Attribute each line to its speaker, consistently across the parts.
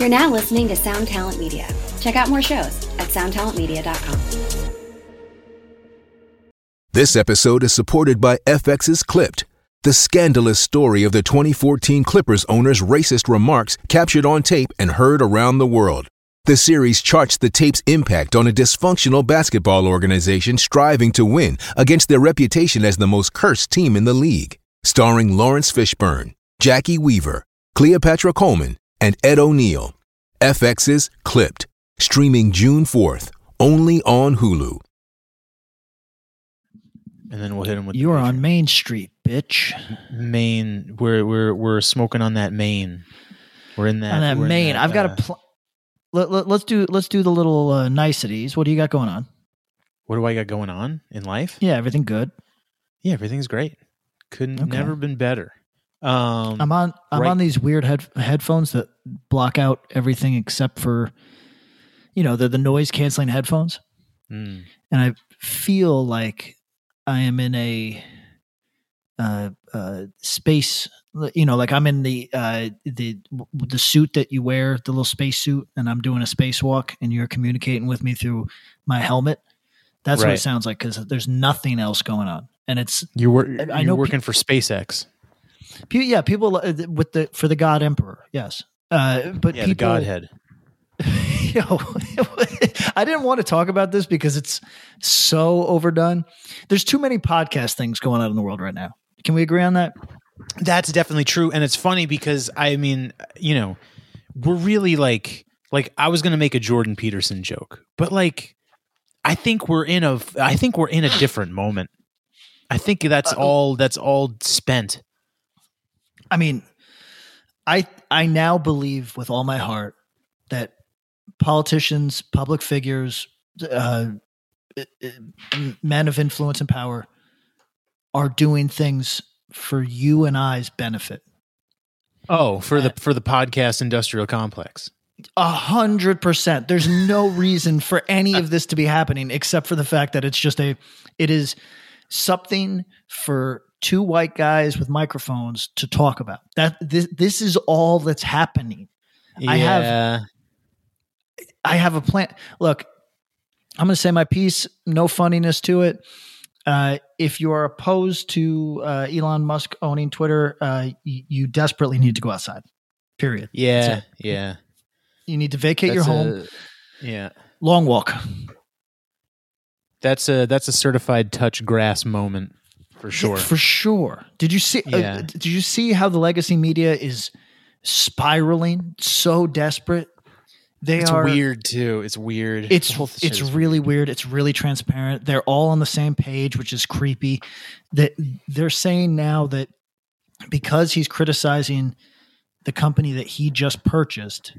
Speaker 1: You're now listening to Sound Talent Media. Check out more shows at soundtalentmedia.com.
Speaker 2: This episode is supported by FX's Clipped, the scandalous story of the 2014 Clippers owner's racist remarks captured on tape and heard around the world. The series charts the tape's impact on a dysfunctional basketball organization striving to win against their reputation as the most cursed team in the league. Starring Laurence Fishburne, Jacki Weaver, Cleopatra Coleman, and Ed O'Neill. FX's Clipped, streaming June 4th, only on Hulu.
Speaker 3: and then we'll hit him with
Speaker 4: You are on Main Street, bitch.
Speaker 3: Main, We're we're we're smoking on that main. We're in that.
Speaker 4: On that
Speaker 3: we're in
Speaker 4: Main,
Speaker 3: that,
Speaker 4: I've got
Speaker 3: uh,
Speaker 4: a. Pl- let, let, let's do let's do the little uh, niceties. What do you got going on?
Speaker 3: What do I got going on in life?
Speaker 4: Yeah, everything good.
Speaker 3: Yeah, everything's great. Couldn't
Speaker 4: Okay.
Speaker 3: never been better. Um,
Speaker 4: I'm on I'm
Speaker 3: right-
Speaker 4: on these weird head, headphones that block out everything except for, you know, the the noise canceling headphones,
Speaker 3: mm,
Speaker 4: and I feel like I am in a uh, uh, space. You know, like I'm in the uh, the the suit that you wear, the little space suit, and I'm doing a spacewalk, and you're communicating with me through my helmet. That's what it sounds like because there's nothing else going on, and it's
Speaker 3: you were
Speaker 4: I- I
Speaker 3: you're
Speaker 4: know pe-
Speaker 3: working for SpaceX.
Speaker 4: Yeah, people uh, with the for the God Emperor, yes. Uh, but
Speaker 3: Yeah, the
Speaker 4: people,
Speaker 3: Godhead.
Speaker 4: Yo, I didn't want to talk about this because it's so overdone. There's too many podcast things going on in the world right now. Can we agree on that?
Speaker 3: That's definitely true, and it's funny because I mean, you know, we're really like like I was gonna make a Jordan Peterson joke, but like I think we're in a I think we're in a different moment. I think that's all that's all spent.
Speaker 4: I mean, I I now believe with all my heart that politicians, public figures, uh, men of influence and power are doing things for you and I's benefit.
Speaker 3: Oh, for the for the podcast industrial complex.
Speaker 4: A hundred percent. There's no reason for any of this to be happening except for the fact that it's just a, it is something for two white guys with microphones to talk about. That this this is all that's happening. I have- I have a plan. Look, I'm going to say my piece. No funniness to it. Uh, if you are opposed to uh, Elon Musk owning Twitter, uh, y- you desperately need to go outside. Period.
Speaker 3: Yeah, yeah.
Speaker 4: You need to vacate your home.
Speaker 3: a- yeah.
Speaker 4: Long walk.
Speaker 3: That's a that's a certified touch grass moment for sure.
Speaker 4: Yeah, for sure. Did you see? uh, did you see how the legacy media is spiraling? So desperate. They
Speaker 3: it's
Speaker 4: are
Speaker 3: weird too. It's weird.
Speaker 4: It's
Speaker 3: The whole shit
Speaker 4: it's really weird. It's really transparent. They're all on the same page, which is creepy. That they're saying now that because he's criticizing the company that he just purchased,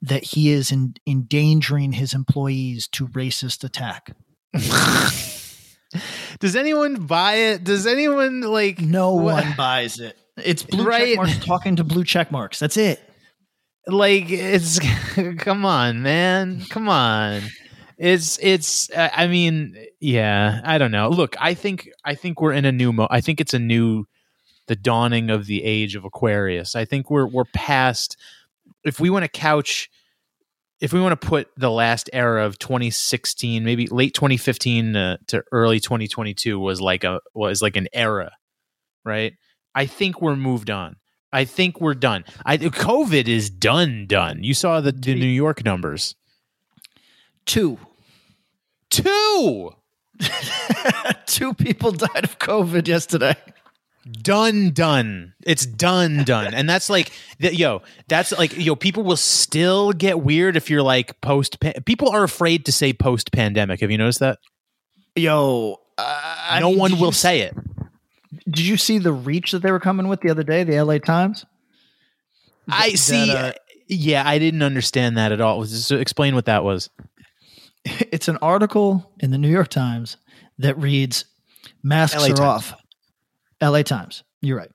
Speaker 4: that he is in, endangering his employees to racist attack.
Speaker 3: Does anyone buy it? Does anyone like
Speaker 4: No one buys it. It's blue
Speaker 3: Right.
Speaker 4: check marks talking to blue check marks. That's it.
Speaker 3: like it's come on man come on it's it's uh, i mean yeah i don't know look i think i think we're in a new mo i think it's a new the dawning of the age of aquarius i think we're we're past if we want to couch if we want to put the last era of 2016 maybe late 2015 uh, to early 2022 was like a was like an era right i think we're moved on I think we're done. I COVID is done. Done. You saw the, the New York numbers.
Speaker 4: Two.
Speaker 3: Two
Speaker 4: Two people died of COVID yesterday.
Speaker 3: Done. Done. It's done. Done. And that's like, th- yo, that's like, yo. People will still get weird if you're like post. People are afraid to say post pandemic. Have you noticed that?
Speaker 4: Yo, uh, I
Speaker 3: no
Speaker 4: mean,
Speaker 3: one will say it.
Speaker 4: Did you see the reach that they were coming with the other day, the LA Times?
Speaker 3: I
Speaker 4: That,
Speaker 3: see.
Speaker 4: uh,
Speaker 3: yeah, I didn't understand that at all. So explain what that was.
Speaker 4: it's an article in the New York Times that reads Masks
Speaker 3: LA
Speaker 4: are
Speaker 3: Times.
Speaker 4: off. LA Times. You're right.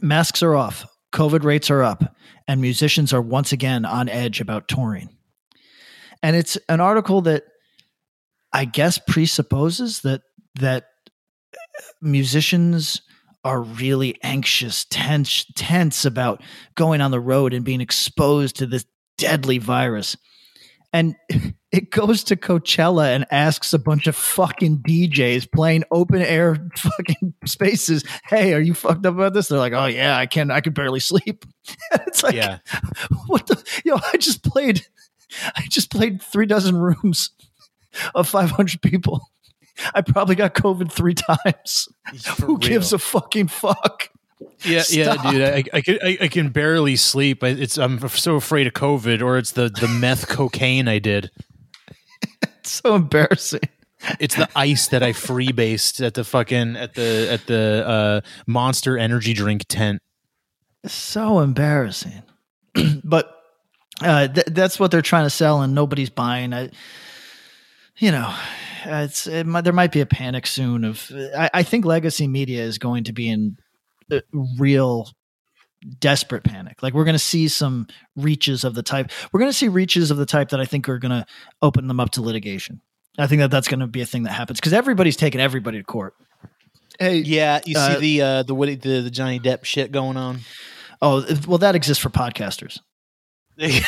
Speaker 4: Masks are off. COVID rates are up. And musicians are once again on edge about touring. And it's an article that I guess presupposes that that musicians are really anxious, tense, tense about going on the road and being exposed to this deadly virus. And it goes to Coachella and asks a bunch of fucking DJs playing open air fucking spaces, "Hey, are you fucked up about this?" They're like, "Oh yeah, I can. I can barely sleep." it's like,
Speaker 3: Yeah.
Speaker 4: what the? Yo, I just played. I just played three dozen rooms of 500 people. I probably got COVID three times. Who gives a fucking fuck?
Speaker 3: Yeah, yeah, dude. I, I, can, I, I can barely sleep. I, it's I'm so afraid of COVID, or it's the the meth cocaine I did.
Speaker 4: It's so embarrassing.
Speaker 3: It's the ice that I freebased at the fucking at the at the uh, Monster Energy drink tent.
Speaker 4: so embarrassing. but uh, th- that's what they're trying to sell, and nobody's buying. I, you know, it's it might, there might be a panic soon. Of I, I think legacy media is going to be in real desperate panic. Like we're going to see some reaches of the type. We're going to see reaches of the type that I think are going to open them up to litigation. I think that that's going to be a thing that happens because everybody's taking everybody to court. Hey,
Speaker 3: Yeah, you
Speaker 4: Uh,
Speaker 3: see the uh, the Woody, the the Johnny Depp shit going on.
Speaker 4: oh well, that exists for podcasters. the,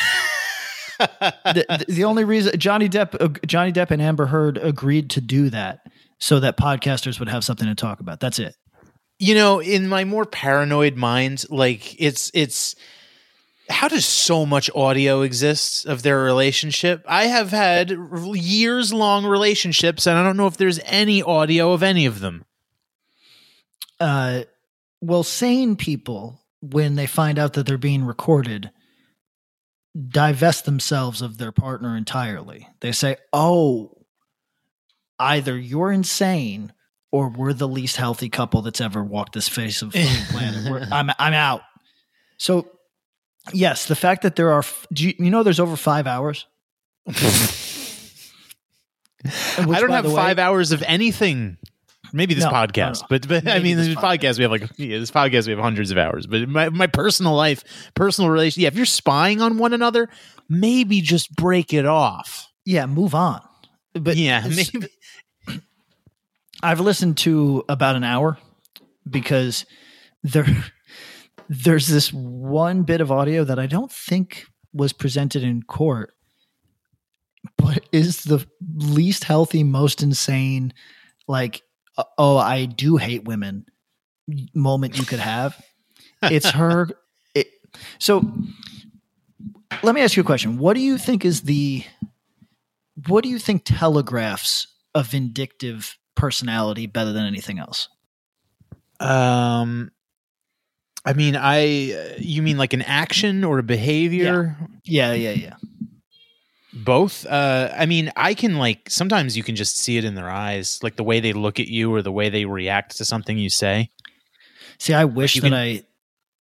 Speaker 4: the, the only reason Johnny Depp uh, Johnny Depp and Amber Heard agreed to do that so that podcasters would have something to talk about. That's it.
Speaker 3: You know in my more paranoid mind like it's it's how does so much audio exist of their relationship i have had years long relationships and i don't know if there's any audio of any of them
Speaker 4: Uh, well, sane people when they find out that they're being recorded divest themselves of their partner entirely. They say, "Oh, either you're insane." Or we're the least healthy couple that's ever walked this face of the planet. We're, I'm I'm out. So, yes, the fact that there are, do you, you know, there's over five hours.
Speaker 3: i don't have five hours of anything maybe this
Speaker 4: No, no,
Speaker 3: podcast
Speaker 4: no.
Speaker 3: but, but i mean
Speaker 4: this
Speaker 3: this podcast we have like yeah, this podcast we have hundreds of hours but my, my personal life personal relation yeah if you're spying on one another maybe just break it off
Speaker 4: Yeah, move on. But
Speaker 3: yeah maybe
Speaker 4: I've listened to about an hour because there there's this one bit of audio that I don't think was presented in court, but is the least healthy, most insane, like, uh, oh, I do hate women moment you could have. It's her. It, so let me ask you a question. What do you think is the, what do you think telegraphs a vindictive personality better than anything else?
Speaker 3: Um, I mean, I you mean like an action or a behavior?
Speaker 4: Yeah, yeah, yeah.
Speaker 3: Both. Uh, I mean, I can like sometimes you can just see it in their eyes, like the way they look at you or the way they react to something you say.
Speaker 4: See, I wish
Speaker 3: you
Speaker 4: that
Speaker 3: can-
Speaker 4: I,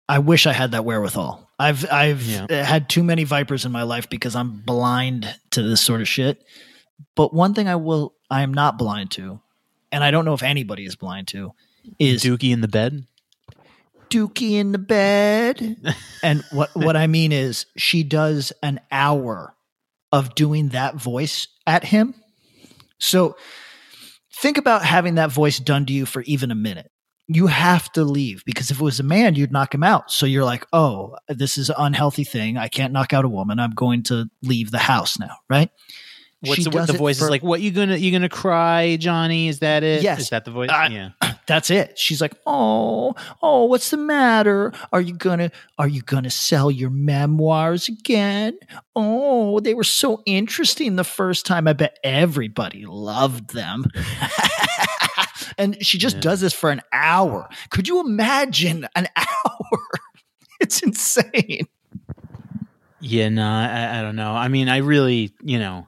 Speaker 4: I wish I had that wherewithal. I've I've
Speaker 3: Yeah.
Speaker 4: had too many vipers in my life because I'm blind to this sort of shit. But one thing I will, I am not blind to, and I don't know if anybody is blind to, is
Speaker 3: Dookie in the bed.
Speaker 4: Dookie in the bed. and what what I mean is she does an hour of doing that voice at him. So think about having that voice done to you for even a minute. You have to leave because if it was a man, you'd knock him out. So you're like, oh, this is an unhealthy thing. I can't knock out a woman. I'm going to leave the house now, right?
Speaker 3: What's
Speaker 4: She
Speaker 3: the, what
Speaker 4: does
Speaker 3: the voice
Speaker 4: for-
Speaker 3: is like? What you gonna you gonna cry, Johnny? Is that it?
Speaker 4: Yes.
Speaker 3: Is that the voice?
Speaker 4: I-
Speaker 3: yeah.
Speaker 4: That's it. She's like, "Oh, oh, what's the matter? Are you gonna are you gonna sell your memoirs again? Oh, they were so interesting the first time. I bet everybody loved them." and she just
Speaker 3: Yeah.
Speaker 4: does this for an hour. Could you imagine an hour? it's insane.
Speaker 3: Yeah, no, I, I don't know. I mean, I really, you know,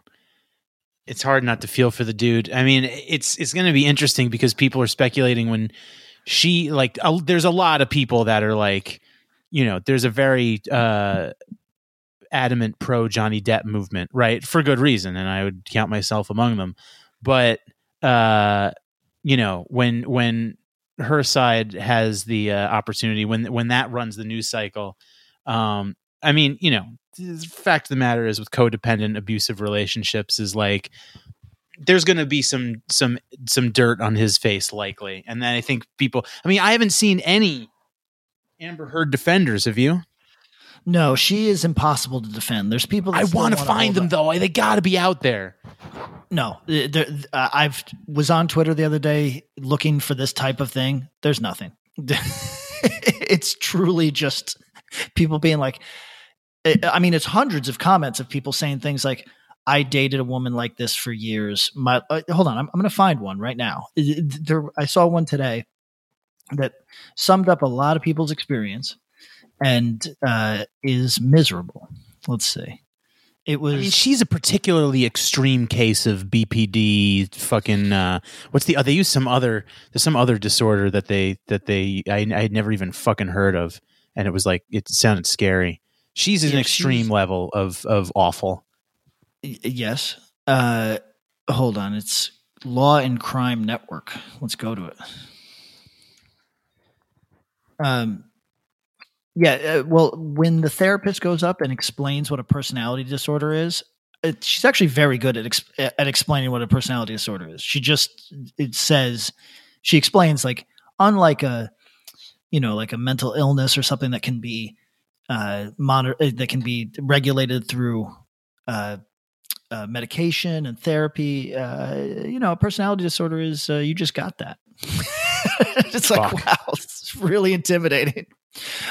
Speaker 3: it's hard not to feel for the dude. I mean, it's it's going to be interesting because people are speculating when she like there's a lot of people that are like, you know, there's a very uh adamant pro Johnny Depp movement, right? For good reason, and I would count myself among them. But uh you know, when when her side has the uh, opportunity when when that runs the news cycle um I mean, you know, fact of the matter is with codependent abusive relationships is like there's going to be some some some dirt on his face likely and then i think people i mean i haven't seen any amber heard defenders have you
Speaker 4: No, she is impossible to defend. There's people. That
Speaker 3: i want to find them
Speaker 4: up-
Speaker 3: though they got to be out there
Speaker 4: No, uh, there, uh, I've was on Twitter the other day looking for this type of thing. There's nothing. it's truly just people being like, I I mean, it's hundreds of comments of people saying things like, "I dated a woman like this for years." My uh, hold on, I'm, I'm going to find one right now. There, I saw one today that summed up a lot of people's experience and uh, is miserable. Let's see. It was.
Speaker 3: i mean she's a particularly extreme case of bpd fucking uh what's the uh, they use some other there's some other disorder that they that they i i had never even fucking heard of and it was like it sounded scary she's an
Speaker 4: Yeah,
Speaker 3: extreme
Speaker 4: she's-
Speaker 3: level of of awful
Speaker 4: yes. Uh, hold on. It's Law and Crime Network. Let's go to it. Um, yeah. Uh, well, when the therapist goes up and explains what a personality disorder is, it, she's actually very good at at explaining what a personality disorder is. She just it says she explains like unlike a you know like a mental illness or something that can be uh monitor that can be regulated through uh uh, medication and therapy. Uh, you know, a personality disorder is uh, you just got that. it's like wow, it's really intimidating.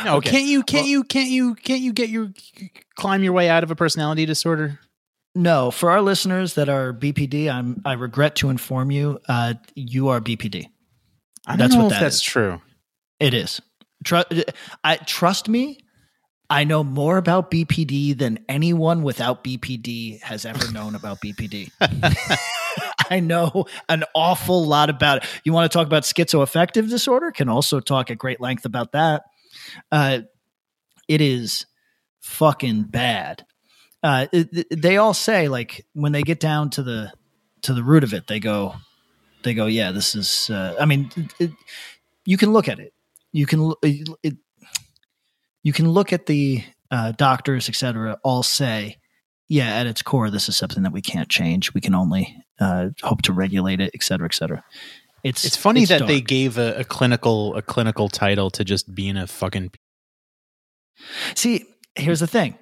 Speaker 3: No,
Speaker 4: Okay.
Speaker 3: can't you? Can't
Speaker 4: Well-
Speaker 3: you? Can't you? Can't you get your climb your way out of a personality disorder?
Speaker 4: No, for our listeners that are BPD, I'm I regret to inform you, uh, you are BPD.
Speaker 3: I don't
Speaker 4: That's
Speaker 3: know
Speaker 4: what
Speaker 3: if
Speaker 4: that
Speaker 3: that's
Speaker 4: is.
Speaker 3: true.
Speaker 4: It is. Trust. I trust me. I know more about BPD than anyone without BPD has ever known about BPD. I know an awful lot about it. You want to talk about schizoaffective disorder? Can also talk at great length about that. Uh, it is fucking bad. Uh, it- they all say like when they get down to the to the root of it, they go, they go, yeah, this is. Uh, I mean, it, you can look at it. You can it, you can look at the uh, doctors, etc. All say, yeah, at its core, this is something that we can't change. We can only uh, hope to regulate it, et cetera, et cetera. It's
Speaker 3: It's funny that they gave a, a clinical a clinical title to just being a fucking.
Speaker 4: See, here's the thing.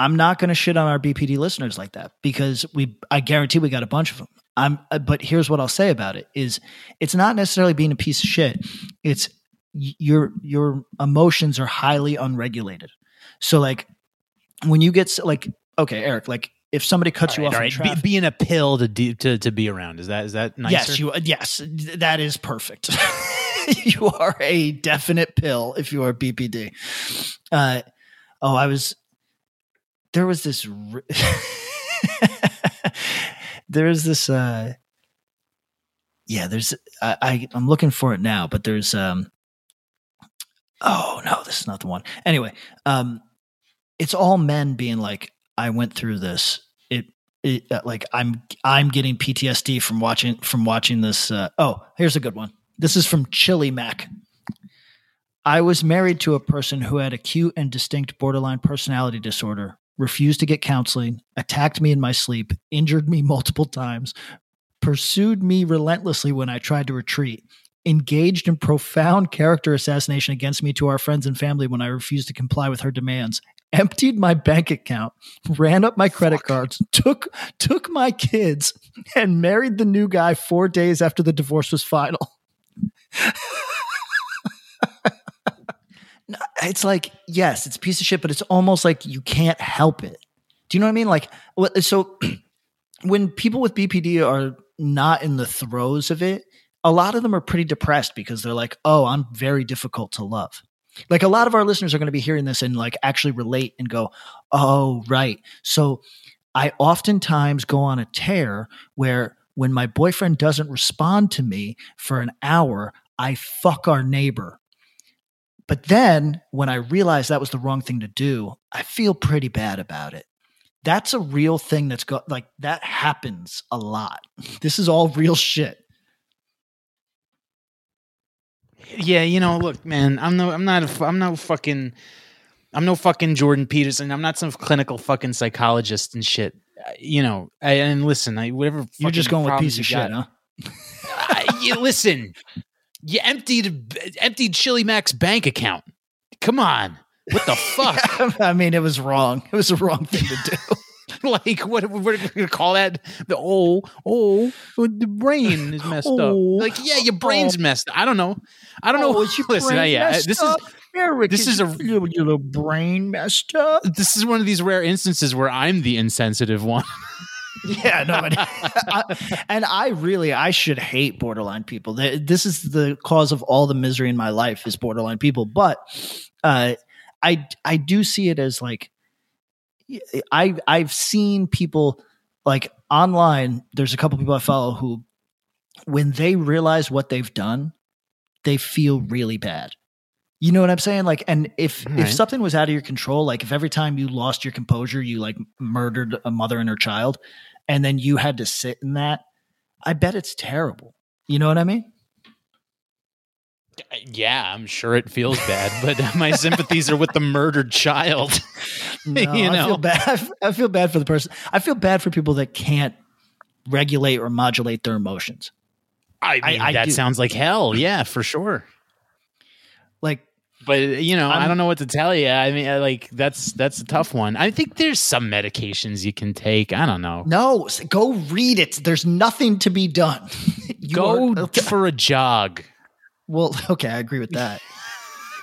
Speaker 4: I'm not going to shit on our BPD listeners like that because we I guarantee we got a bunch of them. I'm uh, but here's what I'll say about it is it's not necessarily being a piece of shit. It's your your emotions are highly unregulated. So like when you get like okay, Eric, like if somebody cuts you
Speaker 3: All
Speaker 4: off
Speaker 3: right, all right.
Speaker 4: traffic,
Speaker 3: Be, being a pill to, do, to to be around is that is that nicer?
Speaker 4: Yes, you. Yes, that is perfect. you are a definite pill if you are BPD. Uh, oh, I was. There was this. r- there's this. Uh, yeah, there's. I, I I'm looking for it now, but there's. Um. Oh no, this is not the one. Anyway, um, it's all men being like, I went through this. It it, uh, like I'm I'm getting PTSD from watching from watching this. Uh, oh, here's a good one. This is from Chili Mac. I was married to a person who had acute and distinct borderline personality disorder, refused to get counseling, attacked me in my sleep, injured me multiple times, pursued me relentlessly when I tried to retreat, engaged in profound character assassination against me to our friends and family when I refused to comply with her demands, emptied my bank account, ran up my credit cards, took took my kids, and married the new guy 4 days after the divorce was final. It's like yes, it's a piece of shit, but it's almost like you can't help it. Do you know what I mean? Like, so when people with BPD are not in the throes of it, a lot of them are pretty depressed because they're like, "Oh, I'm very difficult to love." Like a lot of our listeners are going to be hearing this and like actually relate and go, "Oh, right." So I oftentimes go on a tear where when my boyfriend doesn't respond to me for an hour, I fuck our neighbor. But then when I realize that was the wrong thing to do, I feel pretty bad about it. That's a real thing that's got like that happens a lot. This is all real shit.
Speaker 3: Yeah, you know, look, man, I'm no, I'm not, a, I'm no fucking, I'm no fucking Jordan Peterson. I'm not some clinical fucking psychologist and shit. you know, I, and listen, I whatever
Speaker 4: You're just going with piece of shit,
Speaker 3: got-
Speaker 4: huh?
Speaker 3: You listen, you emptied emptied Chili Mac's bank account. Come on, what the fuck?
Speaker 4: I mean, it was wrong. It was the wrong thing to do.
Speaker 3: like what we're gonna call that? The oh oh the brain is messed
Speaker 4: Oh,
Speaker 3: up. Like yeah, your brain's messed. Up. I don't know. I don't know.
Speaker 4: Oh, is your
Speaker 3: Listen,
Speaker 4: brain
Speaker 3: yeah,
Speaker 4: messed
Speaker 3: this
Speaker 4: up?
Speaker 3: is
Speaker 4: Eric,
Speaker 3: this is a-
Speaker 4: your, little brain messed up.
Speaker 3: this is one of these rare instances where I'm the insensitive one.
Speaker 4: Yeah, no, and I, and I really I should hate borderline people. This is the cause of all the misery in my life is borderline people. But uh, I I do see it as like I I've seen people like online. There's a couple people I follow who, when they realize what they've done, they feel really bad. You know what I'm saying? Like, and if
Speaker 3: All
Speaker 4: if something was out of your control, like if every time you lost your composure, you like murdered a mother and her child, and then you had to sit in that, I bet it's terrible. You know what I mean?
Speaker 3: Uh, yeah, I'm sure it feels bad, but uh, my sympathies are with the murdered child.
Speaker 4: No,
Speaker 3: You
Speaker 4: I
Speaker 3: know?
Speaker 4: feel bad. I feel bad for the person. I feel bad for people that can't regulate or modulate their emotions.
Speaker 3: I mean,
Speaker 4: I
Speaker 3: that
Speaker 4: do.
Speaker 3: sounds like hell. Yeah, for sure.
Speaker 4: Like,
Speaker 3: But uh, you know, I
Speaker 4: I'm-
Speaker 3: don't know what to tell you. I mean, I, like that's that's a tough one. I think there's some medications you can take. I don't know.
Speaker 4: no, go read it. There's nothing to be done.
Speaker 3: Go
Speaker 4: are-
Speaker 3: for a jog.
Speaker 4: Well, okay, I agree with that.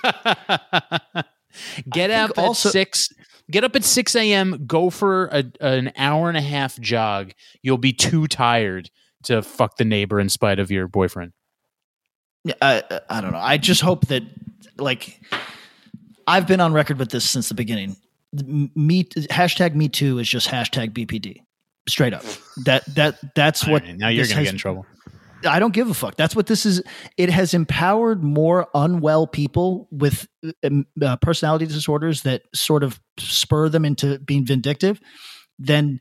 Speaker 3: get up
Speaker 4: also-
Speaker 3: at six. Get up at six a.m. Go for a, an hour and a half jog. You'll be too tired to fuck the neighbor in spite of your boyfriend.
Speaker 4: Yeah, I, I don't know. I just hope that, like, I've been on record with this since the beginning. Me hashtag Me Too is just hashtag BPD. Straight up. That that that's what.
Speaker 3: Right, now you're gonna
Speaker 4: has-
Speaker 3: get in trouble.
Speaker 4: I don't give a fuck. That's what this is. It has empowered more unwell people with um, uh, personality disorders that sort of spur them into being vindictive than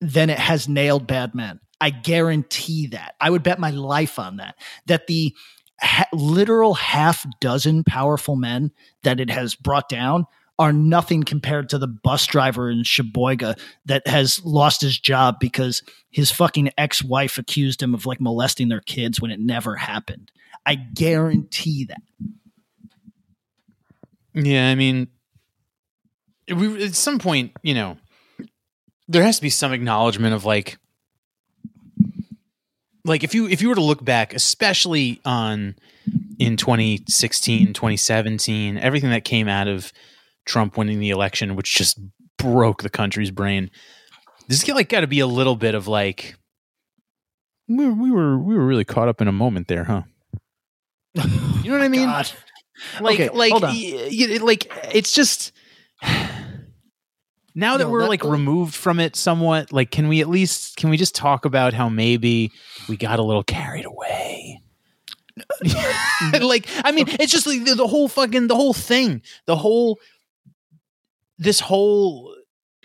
Speaker 4: than it has nailed bad men. I guarantee that. I would bet my life on that. That the ha- literal half dozen powerful men that it has brought down are nothing compared to the bus driver in Sheboygan that has lost his job because his fucking ex-wife accused him of like molesting their kids when it never happened. I guarantee that.
Speaker 3: Yeah, I mean, we at some point, you know, there has to be some acknowledgement of like, like if you if you were to look back, especially on in 2016, 2017, everything that came out of Trump winning the election, which just broke the country's brain. There's like got to be a little bit of like, we were, we were we were really caught up in a moment there, huh? You know what I mean?
Speaker 4: God.
Speaker 3: like
Speaker 4: Okay,
Speaker 3: like y- y- like it's just now that
Speaker 4: No,
Speaker 3: we're
Speaker 4: let-
Speaker 3: like removed from it somewhat like can we at least can we just talk about how maybe we got a little carried away like i mean it's just like the, the whole fucking the whole thing the whole this whole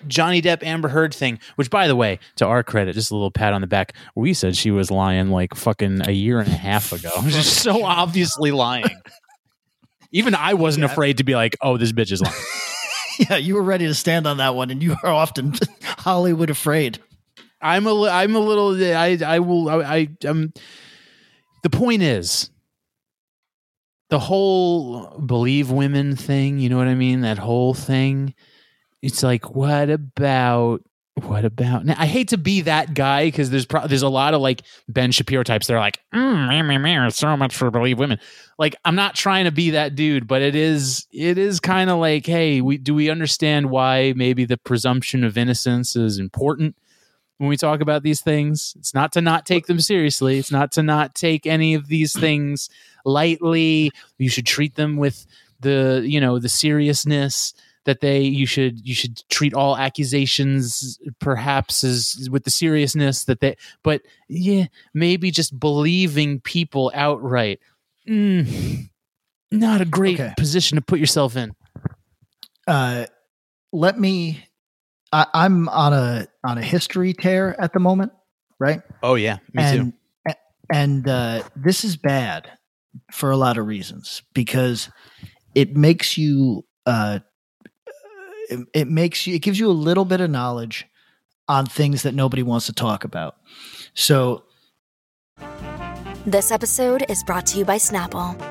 Speaker 3: Johnny Depp Amber Heard thing, which by the way, to our credit, just a little pat on the back, we said she was lying like fucking a year and a half ago. Just so obviously lying. Even I wasn't
Speaker 4: Yeah.
Speaker 3: afraid to be like, "Oh, this bitch is lying."
Speaker 4: Yeah, you were ready to stand on that one, and you are often Hollywood afraid.
Speaker 3: I'm a, I'm a little, I, I will, I, I, um, the point is, the whole believe women thing. You know what I mean? That whole thing. It's like, what about, what about? Now, I hate to be that guy because there's pro- there's a lot of like Ben Shapiro types. They're like, mm, so much for believe women. Like, I'm not trying to be that dude, but it is, it is kind of like, hey, we do we understand why maybe the presumption of innocence is important? When we talk about these things. It's not to not take them seriously. It's not to not take any of these things lightly. You should treat them with the, you know, the seriousness that they you should you should treat all accusations perhaps as with the seriousness that they but yeah, maybe just believing people outright. Mm, not a great
Speaker 4: Okay.
Speaker 3: position to put yourself in.
Speaker 4: Uh, let me. I, I'm on a on a history tear at the moment, right?
Speaker 3: Oh yeah, me
Speaker 4: and and uh, this is bad for a lot of reasons because it makes you uh, it, it makes you it gives you a little bit of knowledge on things that nobody wants to talk about. So,
Speaker 5: This episode is brought to you by Snapple.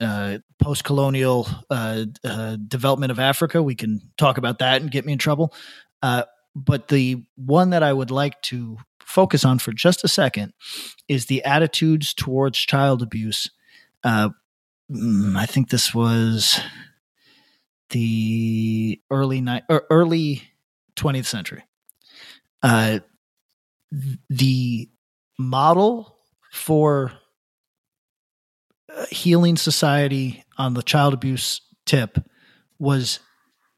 Speaker 4: uh, post colonial uh, uh, development of Africa, we can talk about that and get me in trouble. Uh, but the one that I would like to focus on for just a second is the attitudes towards child abuse. Uh, mm, I think this was the early ni- or early 20th century. Uh, the model for healing society on the child abuse tip was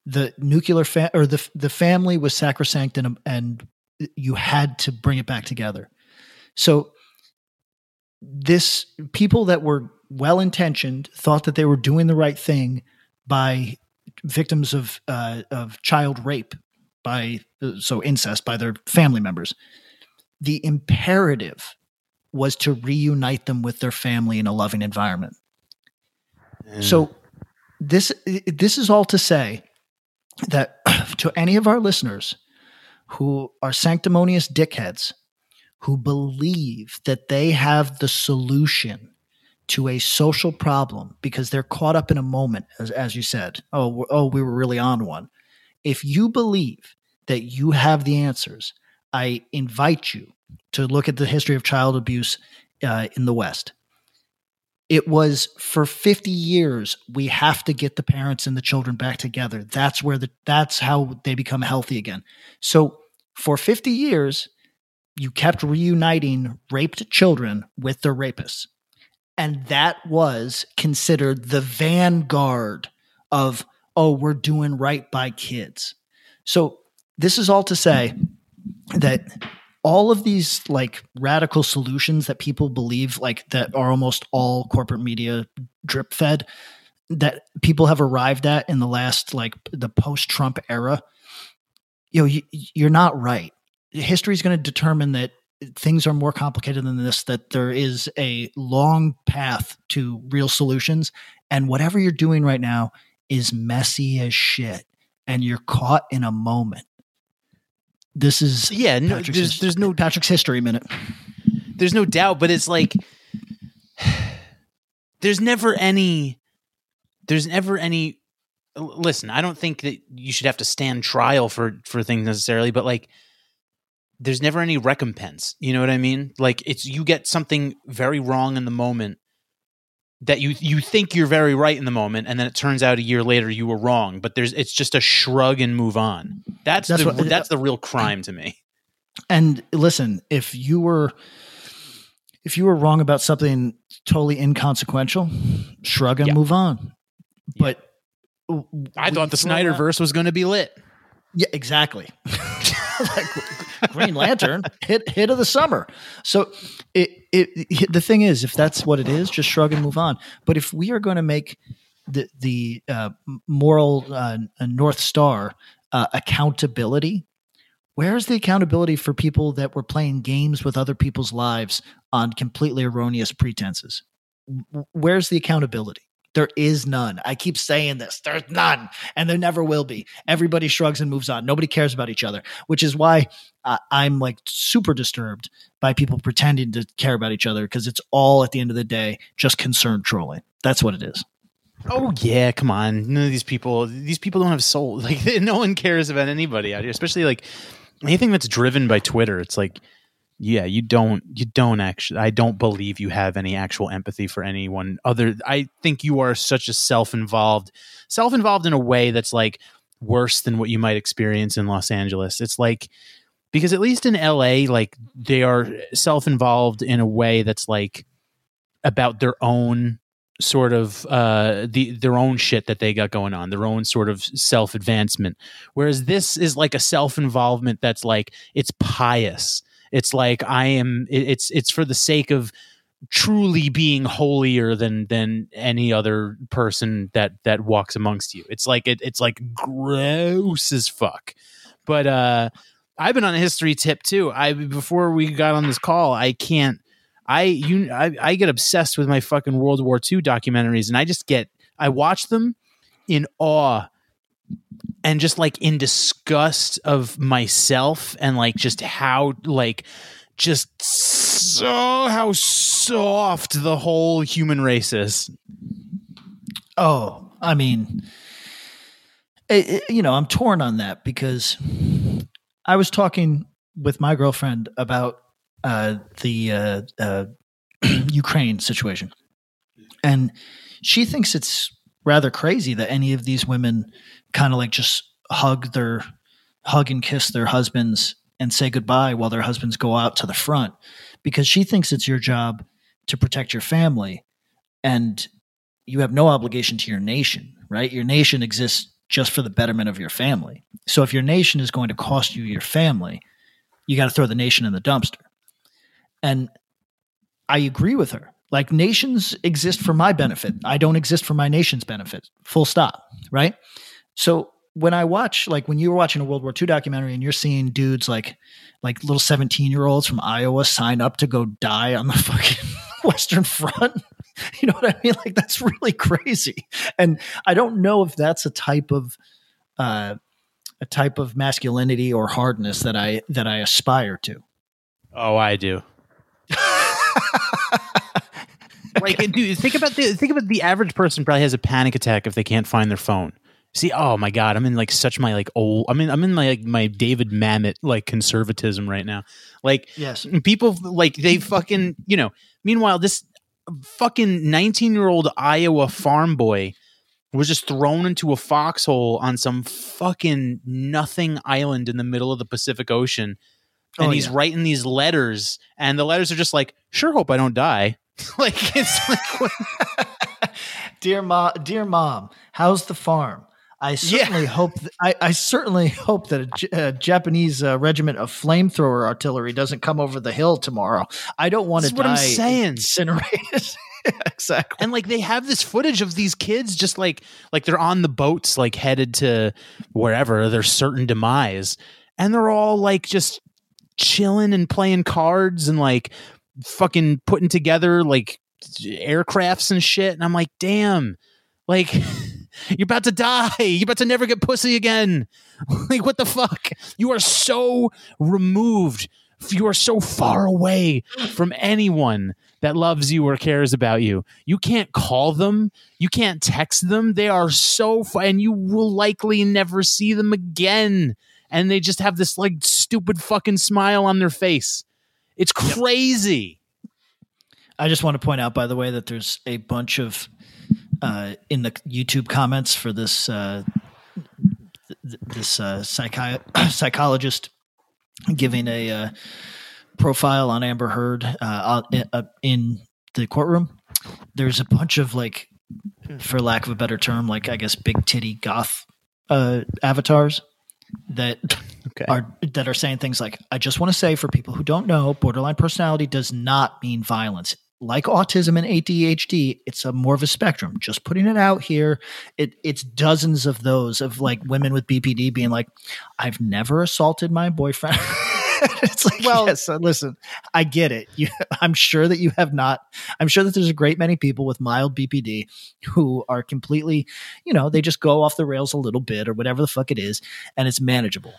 Speaker 4: the nuclear fa- or the the family was sacrosanct and and you had to bring it back together. So this people that were well intentioned thought that they were doing the right thing by victims of uh, of child rape by so incest by their family members. The imperative was to reunite them with their family in a loving environment. So this this is all to say that to any of our listeners who are sanctimonious dickheads who believe that they have the solution to a social problem because they're caught up in a moment as, as you said oh oh we were really on one if you believe that you have the answers i invite you to look at the history of child abuse uh, in the west. It was for 50 years we have to get the parents and the children back together. That's where the that's how they become healthy again. So for 50 years you kept reuniting raped children with their rapists. And that was considered the vanguard of oh we're doing right by kids. So this is all to say that all of these like radical solutions that people believe like that are almost all corporate media drip fed that people have arrived at in the last like the post Trump era you know you, you're not right. History is going to determine that things are more complicated than this that there is a long path to real solutions and whatever you're doing right now is messy as shit and you're caught in a moment this is
Speaker 3: yeah, no,
Speaker 4: Patrick's
Speaker 3: there's there's no
Speaker 4: Patrick's history minute.
Speaker 3: there's no doubt, but it's like there's never any there's never any listen, I don't think that you should have to stand trial for for things necessarily, but like there's never any recompense. You know what I mean? Like it's you get something very wrong in the moment that you you think you're very right in the moment and then it turns out a year later you were wrong, but there's it's just a shrug and move on. That's,
Speaker 4: That's
Speaker 3: the
Speaker 4: what-
Speaker 3: that's the real uh, crime to me.
Speaker 4: And listen, if you were if you were wrong about something totally inconsequential, shrug and
Speaker 3: Yeah.
Speaker 4: move on. But
Speaker 3: I thought the
Speaker 4: snyder
Speaker 3: verse was going to be lit.
Speaker 4: Yeah, exactly. like Green Lantern hit hit of the summer. So it, it it the thing is, if that's what it is, just shrug and move on. But if we are going to make the the uh, moral uh, north star uh, accountability, where's the accountability for people that were playing games with other people's lives on completely erroneous pretenses? Where's the accountability? There is none. I keep saying this. There's none, and there never will be. Everybody shrugs and moves on. Nobody cares about each other, which is why uh, I'm like super disturbed by people pretending to care about each other because it's all at the end of the day just concerned trolling. That's what it is.
Speaker 3: Oh yeah, come on. None of these people these people don't have soul. Like no one cares about anybody out here, especially like anything that's driven by Twitter. It's like yeah, you don't you don't actually I don't believe you have any actual empathy for anyone other I think you are such a self-involved self-involved in a way that's like worse than what you might experience in Los Angeles. It's like because at least in LA like they are self-involved in a way that's like about their own sort of uh the their own shit that they got going on their own sort of self advancement whereas this is like a self involvement that's like it's pious it's like i am it's it's for the sake of truly being holier than than any other person that that walks amongst you. It's like it, it's like gross as fuck. But uh i've been on a history tip too. I before we got on this call i can't I you I, I get obsessed with my fucking World War II documentaries, and I just get I watch them in awe and just like in disgust of myself and like just how like just so how soft the whole human race is.
Speaker 4: Oh, I mean, it, it- you know, I'm torn on that because I was talking with my girlfriend about uh, the uh, uh, Ukraine situation, and she thinks it's rather crazy that any of these women kind of like just hug their hug and kiss their husbands and say goodbye while their husbands go out to the front because she thinks it's your job to protect your family and you have no obligation to your nation, right? Your nation exists just for the betterment of your family. So if your nation is going to cost you your family, you got to throw the nation in the dumpster. And I agree with her. Like nations exist for my benefit. I don't exist for my nation's benefit. Full stop, right? So when I watch like when you were watching a World War II documentary and you're seeing dudes like like little 17 year olds from Iowa sign up to go die on the fucking Western Front. You know what I mean? Like that's really crazy. And I don't know if that's a type of uh a type of masculinity or hardness that I that I aspire to.
Speaker 3: Oh, I do. like dude think about the think about the average person probably has a panic attack if they can't find their phone see oh my god i'm in like such my like old i'm in i'm in my like my david mamet like conservatism right now like
Speaker 4: Yes.
Speaker 3: people like they fucking you know meanwhile this fucking 19 year old iowa farm boy was just thrown into a foxhole on some fucking nothing island in the middle of the pacific ocean and
Speaker 4: Oh,
Speaker 3: he's
Speaker 4: yeah.
Speaker 3: writing these letters and the letters are just like sure hope i don't die like it's like
Speaker 4: dear mom, dear mom, how's the farm? I certainly hope. Th- I, I certainly hope that a, J- a Japanese uh, regiment of flamethrower artillery doesn't come over the hill tomorrow. I don't want to
Speaker 3: is what
Speaker 4: die
Speaker 3: I'm saying.
Speaker 4: incinerated. exactly.
Speaker 3: and like they have this footage of these kids just like like they're on the boats like headed to wherever their certain demise and they're all like just chilling and playing cards and like fucking putting together like aircrafts and shit and i'm like damn like you're about to die you're about to never get pussy again like what the fuck you are so removed you are so far away from anyone that loves you or cares about you. You can't call them, you can't text them. They are so far, and you will likely never see them again. And they just have this like stupid fucking smile on their face. It's crazy.
Speaker 4: I just want to point out, by the way, that there's a bunch of uh, in the YouTube comments for this uh, th- th- this uh, psychi- psychologist giving a uh, profile on Amber Heard uh, uh, uh, in the courtroom. There's a bunch of like, for lack of a better term, like I guess big titty goth uh, avatars that
Speaker 3: Okay.
Speaker 4: are that are saying things like, "I just want to say for people who don't know, borderline personality does not mean violence. Like autism and ADHD, it's a more of a spectrum. Just putting it out here, it it's dozens of those of like women with BPD being like, "I've never assaulted my boyfriend." it's like, well, yes, uh, listen, I get it. You, I'm sure that you have not. I'm sure that there's a great many people with mild BPD who are completely, you know, they just go off the rails a little bit or whatever the fuck it is, and it's manageable.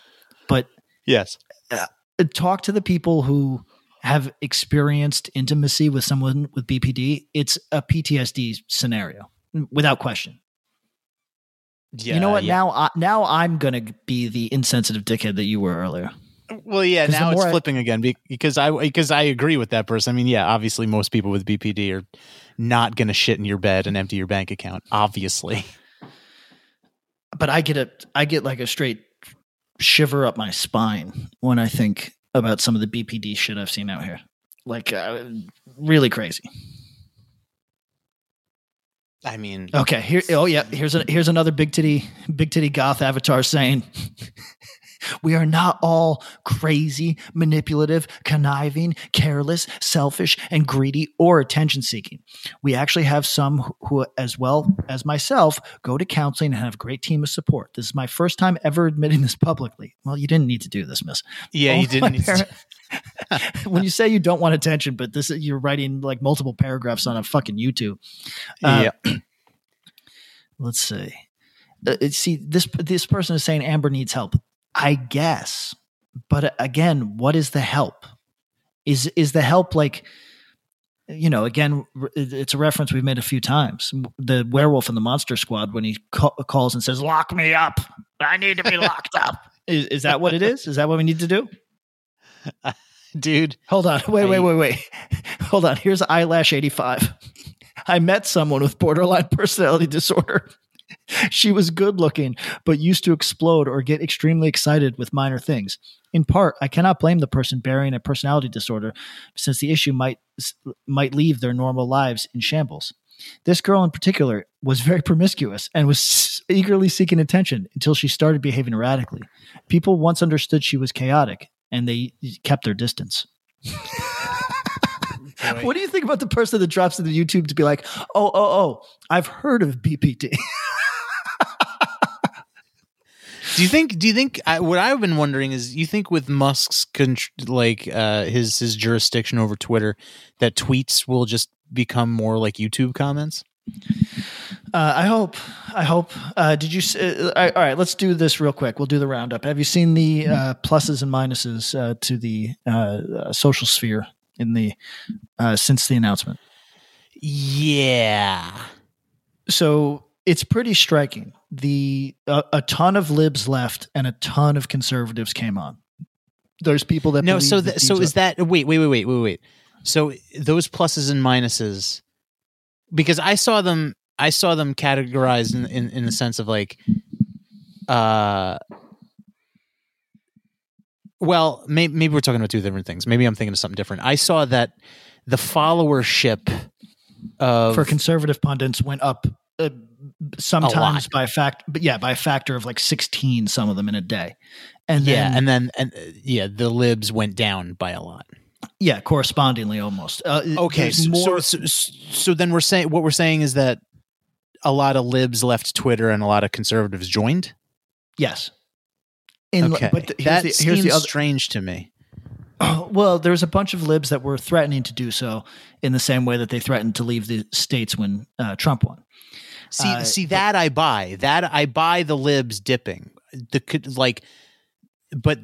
Speaker 4: But
Speaker 3: Yes.
Speaker 4: Uh, talk to the people who have experienced intimacy with someone with BPD. It's a PTSD scenario without question.
Speaker 3: Yeah.
Speaker 4: you know what?
Speaker 3: yeah.
Speaker 4: Now, I, now I'm gonna be the insensitive dickhead that you were earlier.
Speaker 3: Well, yeah. Now it's
Speaker 4: I-
Speaker 3: flipping again because I because I agree with that person. I mean, yeah. Obviously, most people with BPD are not going to shit in your bed and empty your bank account. Obviously.
Speaker 4: But I get a, I get like a straight shiver up my spine when I think about some of the BPD shit I've seen out here. Like, uh, really crazy.
Speaker 3: I mean,
Speaker 4: Okay, here. Oh yeah, here's a, here's another big titty big titty goth avatar saying, "We are not all crazy, manipulative, conniving, careless, selfish, and greedy or attention seeking. We actually have some who- as well as myself, go to counseling and have a great team of support. This is my first time ever admitting this publicly. Well, you didn't need to do this, Miss.
Speaker 3: yeah, you didn't. Need to,
Speaker 4: when you say you don't want attention, but this you're writing like multiple paragraphs on a fucking YouTube. Uh,
Speaker 3: yeah,
Speaker 4: let's see. Uh, see this this person is saying Amber needs help. I guess, but uh, again, what is the help? Is is the help like? You know, again, it's a reference we've made a few times. The werewolf in the Monster Squad when he ca- calls and says, "Lock me up! I need to be locked up." Is, is that what it is? Is that what we need to do?
Speaker 3: dude.
Speaker 4: Hold on. Wait, wait, wait, wait. Hold on. Here's eyelash 85. I met someone with borderline personality disorder. She was good looking, but used to explode or get extremely excited with minor things. In part, I cannot blame the person bearing a personality disorder since the issue might might leave their normal lives in shambles. This girl in particular was very promiscuous and was eagerly seeking attention until she started behaving erratically. People once understood she was chaotic and they kept their distance. What do you think about the person that drops into YouTube to be like, oh, oh, oh, I've heard of BPD?
Speaker 3: Do you think? Do you think? I, what I've been wondering is, you think with Musk's like uh, his his jurisdiction over Twitter, that tweets will just become more like YouTube comments?
Speaker 4: Uh, I hope. I hope. Uh, did you? s- Uh, all right, let's do this real quick. We'll do the roundup. Have you seen the uh, pluses and minuses uh, to the uh, uh, social sphere in the uh, since the announcement?
Speaker 3: Yeah.
Speaker 4: So it's pretty striking. The a a ton of libs left and a ton of conservatives came on. There's people that
Speaker 3: No. So
Speaker 4: that
Speaker 3: so is that? Wait, wait, wait, wait, wait, wait. So those pluses and minuses, because I saw them, I saw them categorized in in, in the sense of like, uh. Well, maybe, maybe we're talking about two different things. Maybe I'm thinking of something different. I saw that the followership of
Speaker 4: for conservative pundits went up uh, sometimes by a fact but yeah by a factor of like 16 some of them in a day and
Speaker 3: yeah,
Speaker 4: then,
Speaker 3: and then and uh, yeah, the libs went down by a lot.
Speaker 4: yeah correspondingly almost uh,
Speaker 3: Okay, so,
Speaker 4: more
Speaker 3: so, so so then we're saying what we're saying is that a lot of libs left Twitter and a lot of conservatives joined.
Speaker 4: yes in,
Speaker 3: Okay,
Speaker 4: but the, here's,
Speaker 3: that
Speaker 4: the,
Speaker 3: seems
Speaker 4: here's the other
Speaker 3: strange to me.
Speaker 4: well there's a bunch of libs that were threatening to do so in the same way that they threatened to leave the states when uh, trump won
Speaker 3: See,
Speaker 4: Uh,
Speaker 3: see
Speaker 4: but-
Speaker 3: that I buy. That I buy the libs dipping. The like, but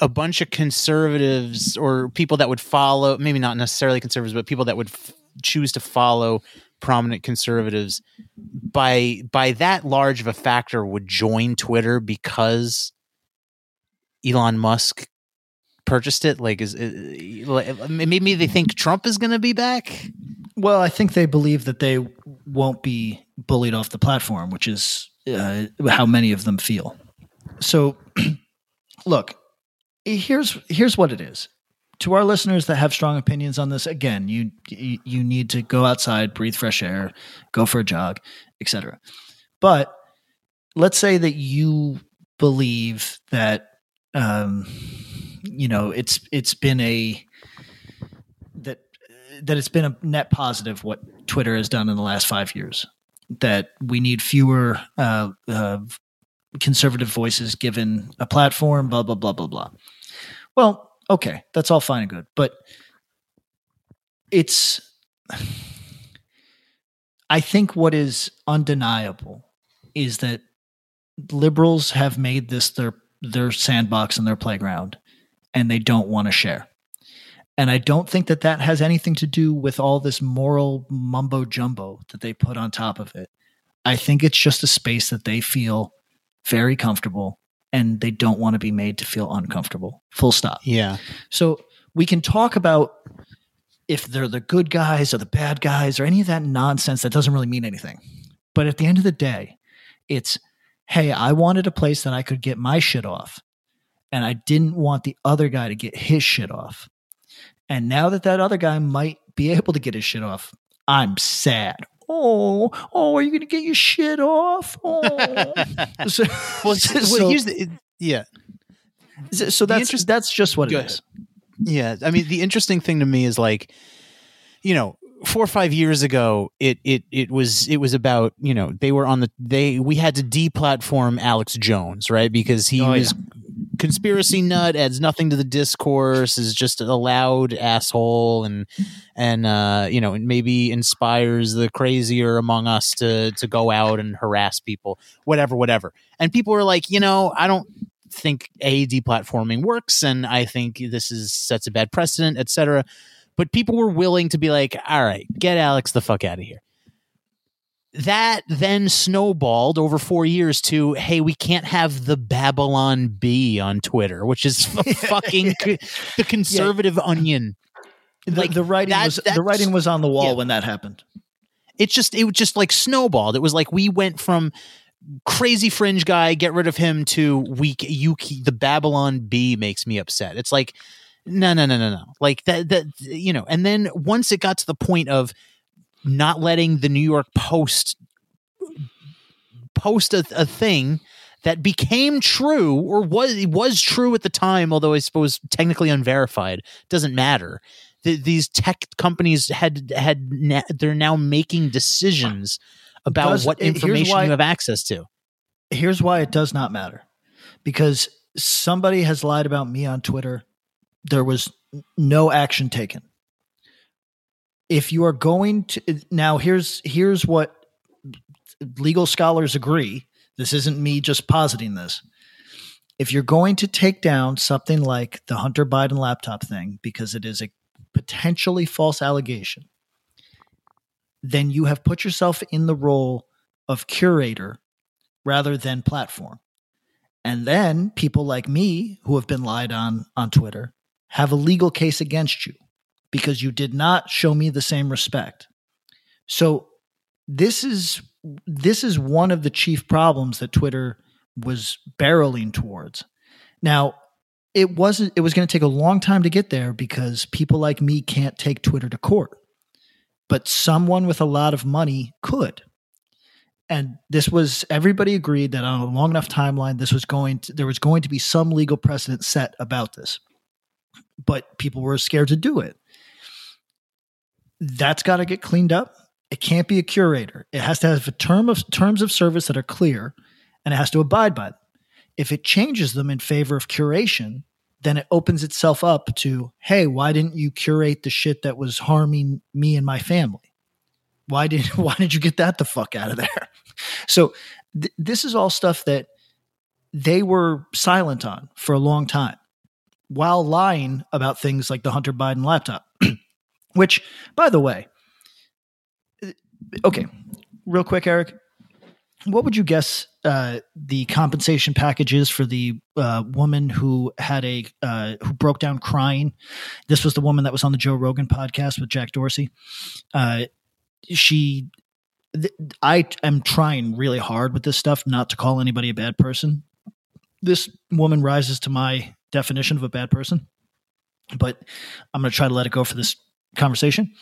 Speaker 3: a bunch of conservatives or people that would follow, maybe not necessarily conservatives, but people that would f- choose to follow prominent conservatives by by that large of a factor would join Twitter because Elon Musk purchased it. Like, is, is like, maybe they think Trump is going to be back?
Speaker 4: Well, I think they believe that they won't be bullied off the platform, which is uh, how many of them feel. So, look, here's here's what it is. To our listeners that have strong opinions on this, again, you you, need to go outside, breathe fresh air, go for a jog, etc. But let's say that you believe that um, you know it's it's been a that that it's been a net positive what Twitter has done in the last five years. That we need fewer uh, uh, conservative voices given a platform. Blah blah blah blah blah. Well, okay, that's all fine and good, but it's. I think what is undeniable is that liberals have made this their their sandbox and their playground, and they don't want to share. And I don't think that that has anything to do with all this moral mumbo jumbo that they put on top of it. I think it's just a space that they feel very comfortable and they don't want to be made to feel uncomfortable. Full stop.
Speaker 3: Yeah.
Speaker 4: So we can talk about if they're the good guys or the bad guys or any of that nonsense that doesn't really mean anything. But at the end of the day, it's hey, I wanted a place that I could get my shit off. And I didn't want the other guy to get his shit off. And now that that other guy might be able to get his shit off, I'm sad. Oh, oh, are you going to get your shit off? Oh, so,
Speaker 3: Well,
Speaker 4: so,
Speaker 3: well, here's the yeah.
Speaker 4: so that's
Speaker 3: interest-
Speaker 4: that's just what it is.
Speaker 3: Yeah, I mean, the interesting thing to me is like, you know, four or five years ago, it it it was it was about you know they were on the they we had to deplatform Alex Jones right because he
Speaker 4: Oh,
Speaker 3: was conspiracy nut adds nothing to the discourse is just a loud asshole and and uh you know it maybe inspires the crazier among us to to go out and harass people whatever whatever. And people were like you know i don't think a deplatforming works and i think this is sets a bad precedent etc but people were willing to be like all right get alex the fuck out of here that then snowballed over four years to hey we can't have the babylon bee on twitter which is fucking co- the conservative onion
Speaker 4: The,
Speaker 3: like,
Speaker 4: the writing
Speaker 3: that-
Speaker 4: was the writing was on the wall
Speaker 3: yeah.
Speaker 4: when that happened.
Speaker 3: it just it was just like snowballed. It was like we went from crazy fringe guy, get rid of him to weak Yuki. The Babylon Bee makes me upset. It's like no, no, no, no, no. Like that, that you know. And then once it got to the point of not letting the New York Post post a, a thing that became true or was it was true at the time, although I suppose technically unverified doesn't matter. The, these tech companies had had na- they're now making decisions about
Speaker 4: Does-
Speaker 3: what
Speaker 4: eh,
Speaker 3: information
Speaker 4: why-
Speaker 3: you have access to.
Speaker 4: Here's why it does not matter. Because somebody has lied about me on Twitter. There was no action taken. If you are going to now here's here's what legal scholars agree. This isn't me just positing this. If you're going to take down something like the Hunter Biden laptop thing because it is a potentially false allegation, then you have put yourself in the role of curator rather than platform. And then people like me who have been lied on on Twitter have a legal case against you because you did not show me the same respect. So this is this is one of the chief problems that Twitter was barreling towards. Now, it wasn't it was going to take a long time to get there because people like me can't take Twitter to court. But someone with a lot of money could and this was everybody agreed that on a long enough timeline this was going to there was going to be some legal precedent set about this but people were scared to do it that's got to get cleaned up. It can't be a curator. It has to have a term of terms of service that are clear and it has to abide by them. If it changes them in favor of curation then it opens itself up to hey why didn't you curate the shit that was harming me and my family? Why did why did you get that the fuck out of there? So th- this is all stuff that they were silent on for a long time while lying about things like the hunter biden laptop which by the way okay real quick eric what would you guess uh, the compensation package is for the uh, woman who had a uh, who broke down crying this was the woman that was on the joe rogan podcast with jack dorsey uh, she th- I am trying really hard with this stuff not to call anybody a bad person. This woman rises to my definition of a bad person, but I'm going to try to let it go for this conversation.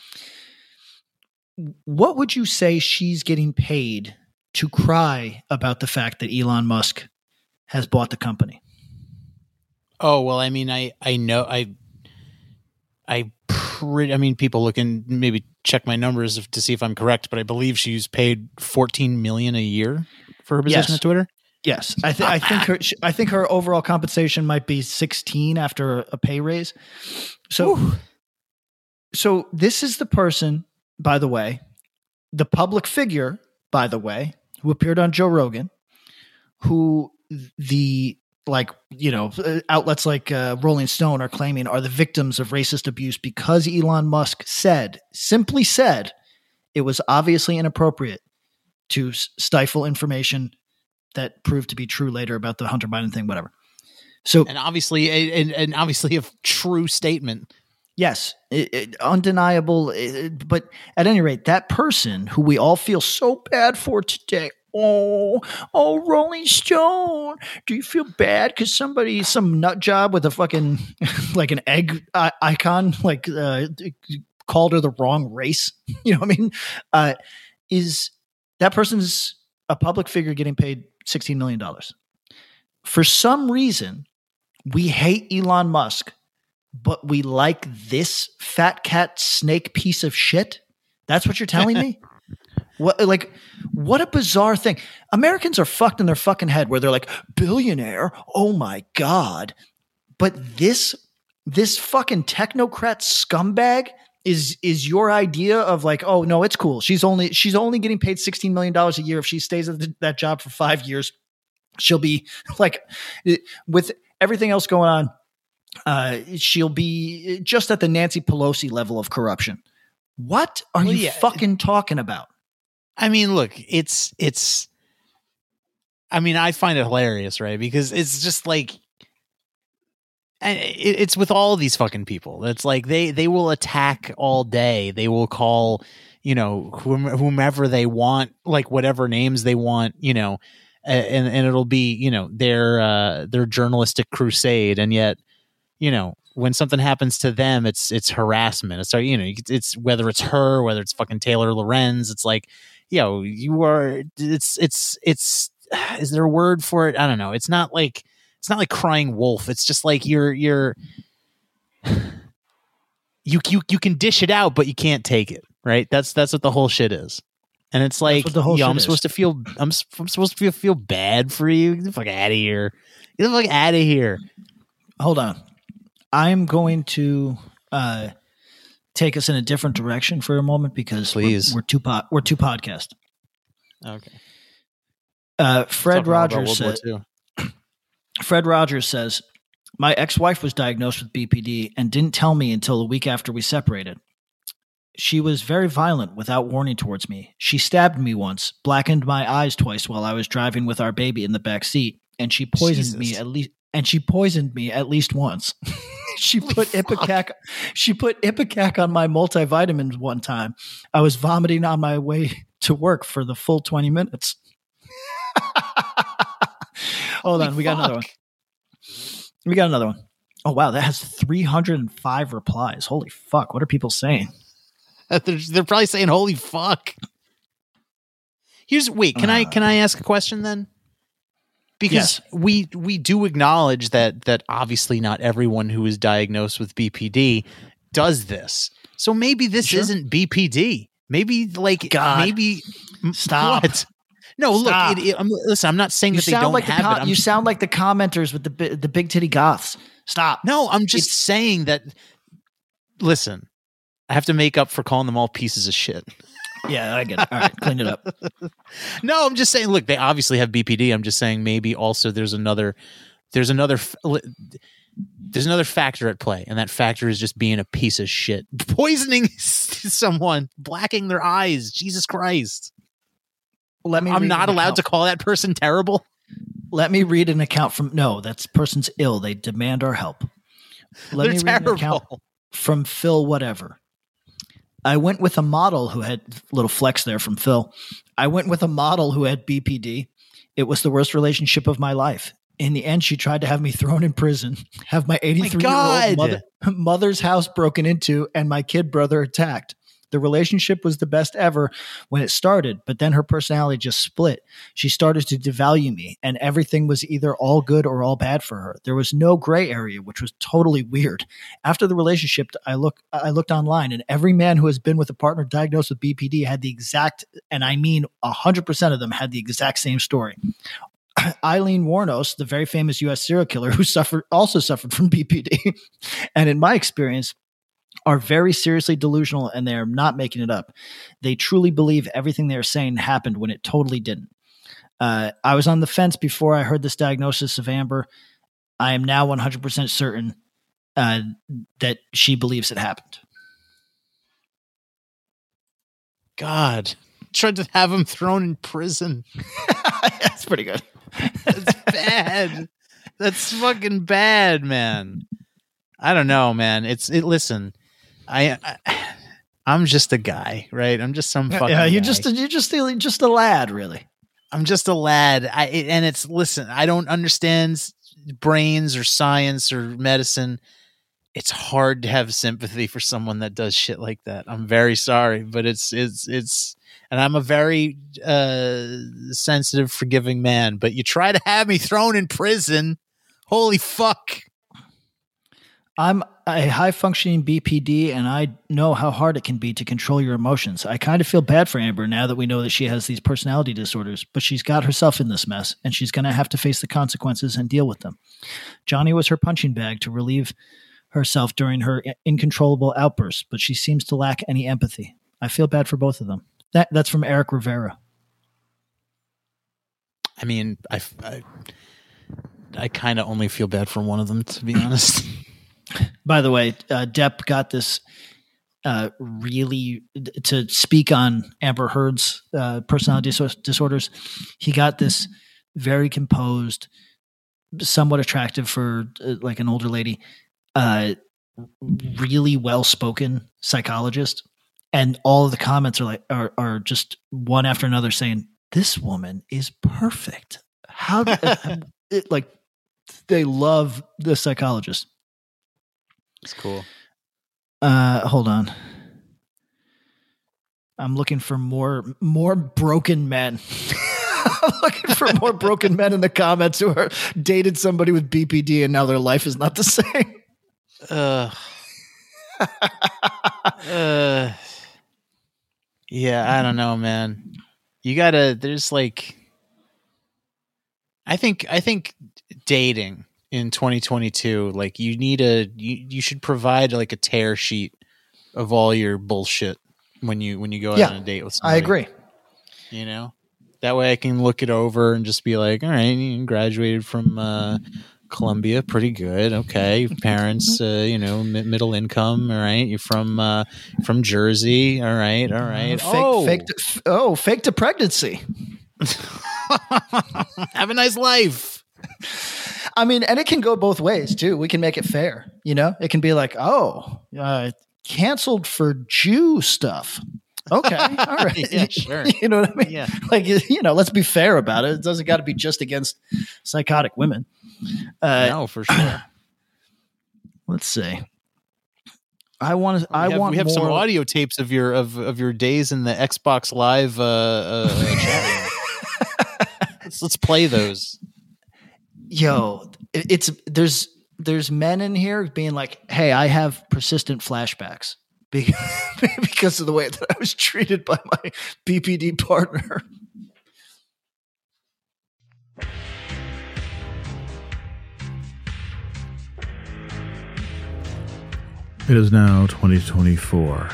Speaker 4: What would you say she's getting paid to cry about the fact that Elon Musk has bought the company?
Speaker 3: Oh well, I mean, I I know I I pretty. I mean, people looking maybe check my numbers if, to see if I'm correct, but I believe she's paid 14 million a year for her position
Speaker 4: Yes.
Speaker 3: at Twitter.
Speaker 4: Yes, I, th- I ah, think ah. her. I think her overall compensation might be sixteen after a pay raise. So, so this is the person, by the way, the public figure, by the way, who appeared on Joe Rogan, who the like you know outlets like uh, Rolling Stone are claiming are the victims of racist abuse because Elon Musk said simply said it was obviously inappropriate to stifle information that proved to be true later about the Hunter Biden thing, whatever. So
Speaker 3: and obviously, and, and obviously a true statement.
Speaker 4: Yes, it, it- undeniable. it- but at any rate, that person who we all feel so bad for today. Oh, oh, Rolling Stone. Do you feel bad because somebody, some nut job with a fucking like an egg i- icon, like uh, called her the wrong race? You know what I mean? Uh, is that person's a public figure getting paid $16 million. For some reason, we hate Elon Musk, but we like this fat cat snake piece of shit. That's what you're telling me? What like what a bizarre thing. Americans are fucked in their fucking head where they're like billionaire. Oh my god. But this this fucking technocrat scumbag is is your idea of like oh no it's cool she's only she's only getting paid 16 million dollars a year if she stays at the, that job for 5 years she'll be like with everything else going on uh she'll be just at the Nancy Pelosi level of corruption what are well, you yeah. fucking talking about
Speaker 3: I mean look it's it's I mean I find it hilarious right because it's just like and it's with all these fucking people. It's like they they will attack all day. They will call, you know, whomever they want, like whatever names they want, you know, and and it'll be, you know, their uh their journalistic crusade and yet, you know, when something happens to them, it's it's harassment. It's you know, it's whether it's her, whether it's fucking Taylor Lorenz, it's like, yo, you are it's it's it's is there a word for it? I don't know. It's not like it's not like crying wolf. It's just like you're you're you you you can dish it out, but you can't take it. Right? That's that's what the whole shit is. And it's like, the whole yo, I'm supposed to feel, I'm, I'm supposed to feel, feel bad for you. Get the fuck out of here. Get the fuck out of here.
Speaker 4: Hold on. I'm going to uh, take us in a different direction for a moment because
Speaker 3: Please.
Speaker 4: We're, we're two pod, we're two podcast.
Speaker 3: Okay.
Speaker 4: Uh, Fred Rogers said, Fred Rogers says, My ex wife was diagnosed with BPD and didn't tell me until a week after we separated. She was very violent without warning towards me. She stabbed me once, blackened my eyes twice while I was driving with our baby in the back seat, and she poisoned Jesus. me at least and she poisoned me at least once. she put Ipecac she put Ipecac on my multivitamins one time. I was vomiting on my way to work for the full 20 minutes. Hold on, we got another one. We got another one. Oh wow, that has 305 replies. Holy fuck! What are people saying?
Speaker 3: they're, they're probably saying "Holy fuck." Here's wait. Can uh, I can I ask a question then? Because yes. we we do acknowledge that that obviously not everyone who is diagnosed with BPD does this. So maybe this sure. isn't BPD. Maybe like God. maybe
Speaker 4: stop. What?
Speaker 3: No, Stop. look. It, it, I'm, listen, I'm not saying you that they don't
Speaker 4: like
Speaker 3: have
Speaker 4: com-
Speaker 3: it. I'm
Speaker 4: you sound like the commenters with the the big titty goths. Stop.
Speaker 3: No, I'm just it's, saying that. Listen, I have to make up for calling them all pieces of shit.
Speaker 4: Yeah, I get it. All right, clean it up.
Speaker 3: no, I'm just saying. Look, they obviously have BPD. I'm just saying maybe also there's another, there's another, there's another factor at play, and that factor is just being a piece of shit, poisoning someone, blacking their eyes. Jesus Christ. Let me. I'm not allowed account. to call that person terrible.
Speaker 4: Let me read an account from. No, that person's ill. They demand our help. Let
Speaker 3: They're
Speaker 4: me
Speaker 3: read terrible. an account
Speaker 4: from Phil. Whatever. I went with a model who had little flex there from Phil. I went with a model who had BPD. It was the worst relationship of my life. In the end, she tried to have me thrown in prison, have my 83 year old mother, mother's house broken into, and my kid brother attacked. The relationship was the best ever when it started, but then her personality just split. She started to devalue me, and everything was either all good or all bad for her. There was no gray area, which was totally weird. After the relationship, I look I looked online, and every man who has been with a partner diagnosed with BPD had the exact, and I mean hundred percent of them had the exact same story. Aileen Wuornos, the very famous U.S. serial killer who suffered also suffered from BPD, and in my experience, are very seriously delusional and they are not making it up. They truly believe everything they are saying happened when it totally didn't. Uh, I was on the fence before I heard this diagnosis of Amber. I am now 100% certain uh, that she believes it happened.
Speaker 3: God, tried to have him thrown in prison.
Speaker 4: That's pretty good.
Speaker 3: That's bad. That's fucking bad, man. I don't know, man. It's it. Listen, I, I am just a guy, right? I'm just some fucking. Yeah,
Speaker 4: you're
Speaker 3: guy.
Speaker 4: just a, you're just a, just a lad, really.
Speaker 3: I'm just a lad. I and it's listen. I don't understand brains or science or medicine. it's hard to have sympathy for someone that does shit like that. I'm very sorry, but it's it's it's and I'm a very uh sensitive forgiving man, but you try to have me thrown in prison. Holy fuck.
Speaker 4: I'm a high functioning BPD and I know how hard it can be to control your emotions. I kind of feel bad for Amber now that we know that she has these personality disorders, but she's got herself in this mess and she's going to have to face the consequences and deal with them. Johnny was her punching bag to relieve herself during her incontrollable outbursts, but she seems to lack any empathy. I feel bad for both of them. That that's from Eric Rivera.
Speaker 3: I mean, I I, I kind of only feel bad for one of them to be honest.
Speaker 4: By the way, uh, Depp got this uh, really to speak on Amber Heard's uh, personality disorders. He got this very composed, somewhat attractive for uh, like an older lady, uh, really well spoken psychologist, and all of the comments are like are are just one after another saying this woman is perfect. How it, like they love the psychologist.
Speaker 3: It's cool.
Speaker 4: Uh, hold on. I'm looking for more more broken men. I'm looking for more broken men in the comments who are dated somebody with BPD and now their life is not the same. Uh,
Speaker 3: uh, yeah, I don't know, man. You gotta. There's like, I think. I think dating in 2022 like you need a you, you should provide like a tear sheet of all your bullshit when you when you go yeah, out on a date with somebody.
Speaker 4: I agree.
Speaker 3: You know? That way I can look it over and just be like, all right, you graduated from uh, Columbia, pretty good. Okay, parents, uh, you know, m- middle income. All right, you're from uh, from Jersey. All right, all right.
Speaker 4: Fake, oh, fake to, oh, fake to pregnancy.
Speaker 3: Have a nice life.
Speaker 4: I mean, and it can go both ways too. We can make it fair. You know, it can be like, oh, uh, canceled for Jew stuff. Okay, all right,
Speaker 3: yeah, sure.
Speaker 4: you know what I mean?
Speaker 3: Yeah,
Speaker 4: like you know, let's be fair about it. It doesn't got to be just against psychotic women.
Speaker 3: Uh, no, for sure.
Speaker 4: let's see. I want to. I
Speaker 3: have,
Speaker 4: want.
Speaker 3: We have
Speaker 4: more...
Speaker 3: some audio tapes of your of of your days in the Xbox Live uh, uh, chat. let's, let's play those
Speaker 4: yo, it's there's there's men in here being like, "Hey, I have persistent flashbacks because of the way that I was treated by my BPD partner."
Speaker 6: It is now 2024,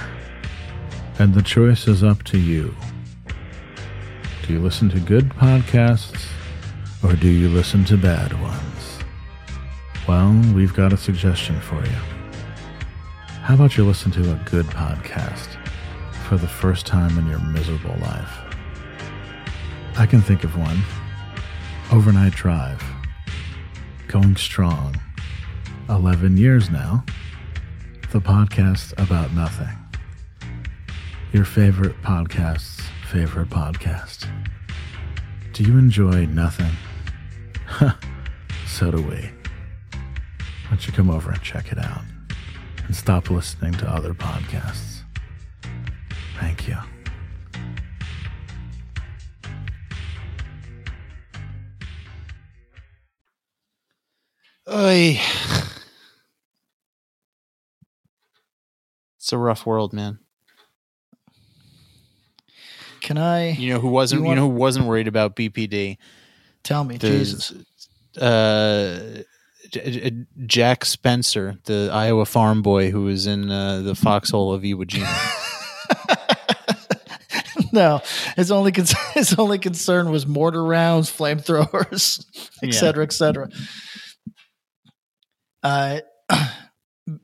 Speaker 6: and the choice is up to you. Do you listen to good podcasts or do you listen to bad ones? Well, we've got a suggestion for you. How about you listen to a good podcast for the first time in your miserable life? I can think of one Overnight Drive. Going strong. 11 years now. The podcast about nothing. Your favorite podcast's favorite podcast. Do you enjoy nothing? So do we. Why don't you come over and check it out and stop listening to other podcasts? Thank you.
Speaker 3: Oy. It's a rough world, man.
Speaker 4: Can I?
Speaker 3: You know who wasn't? You, want, you know who wasn't worried about BPD?
Speaker 4: Tell me, the, Jesus.
Speaker 3: Uh, Jack Spencer, the Iowa farm boy who was in uh, the foxhole of Iwo Jima.
Speaker 4: no, his only con- his only concern was mortar rounds, flamethrowers, etc., etc. Uh,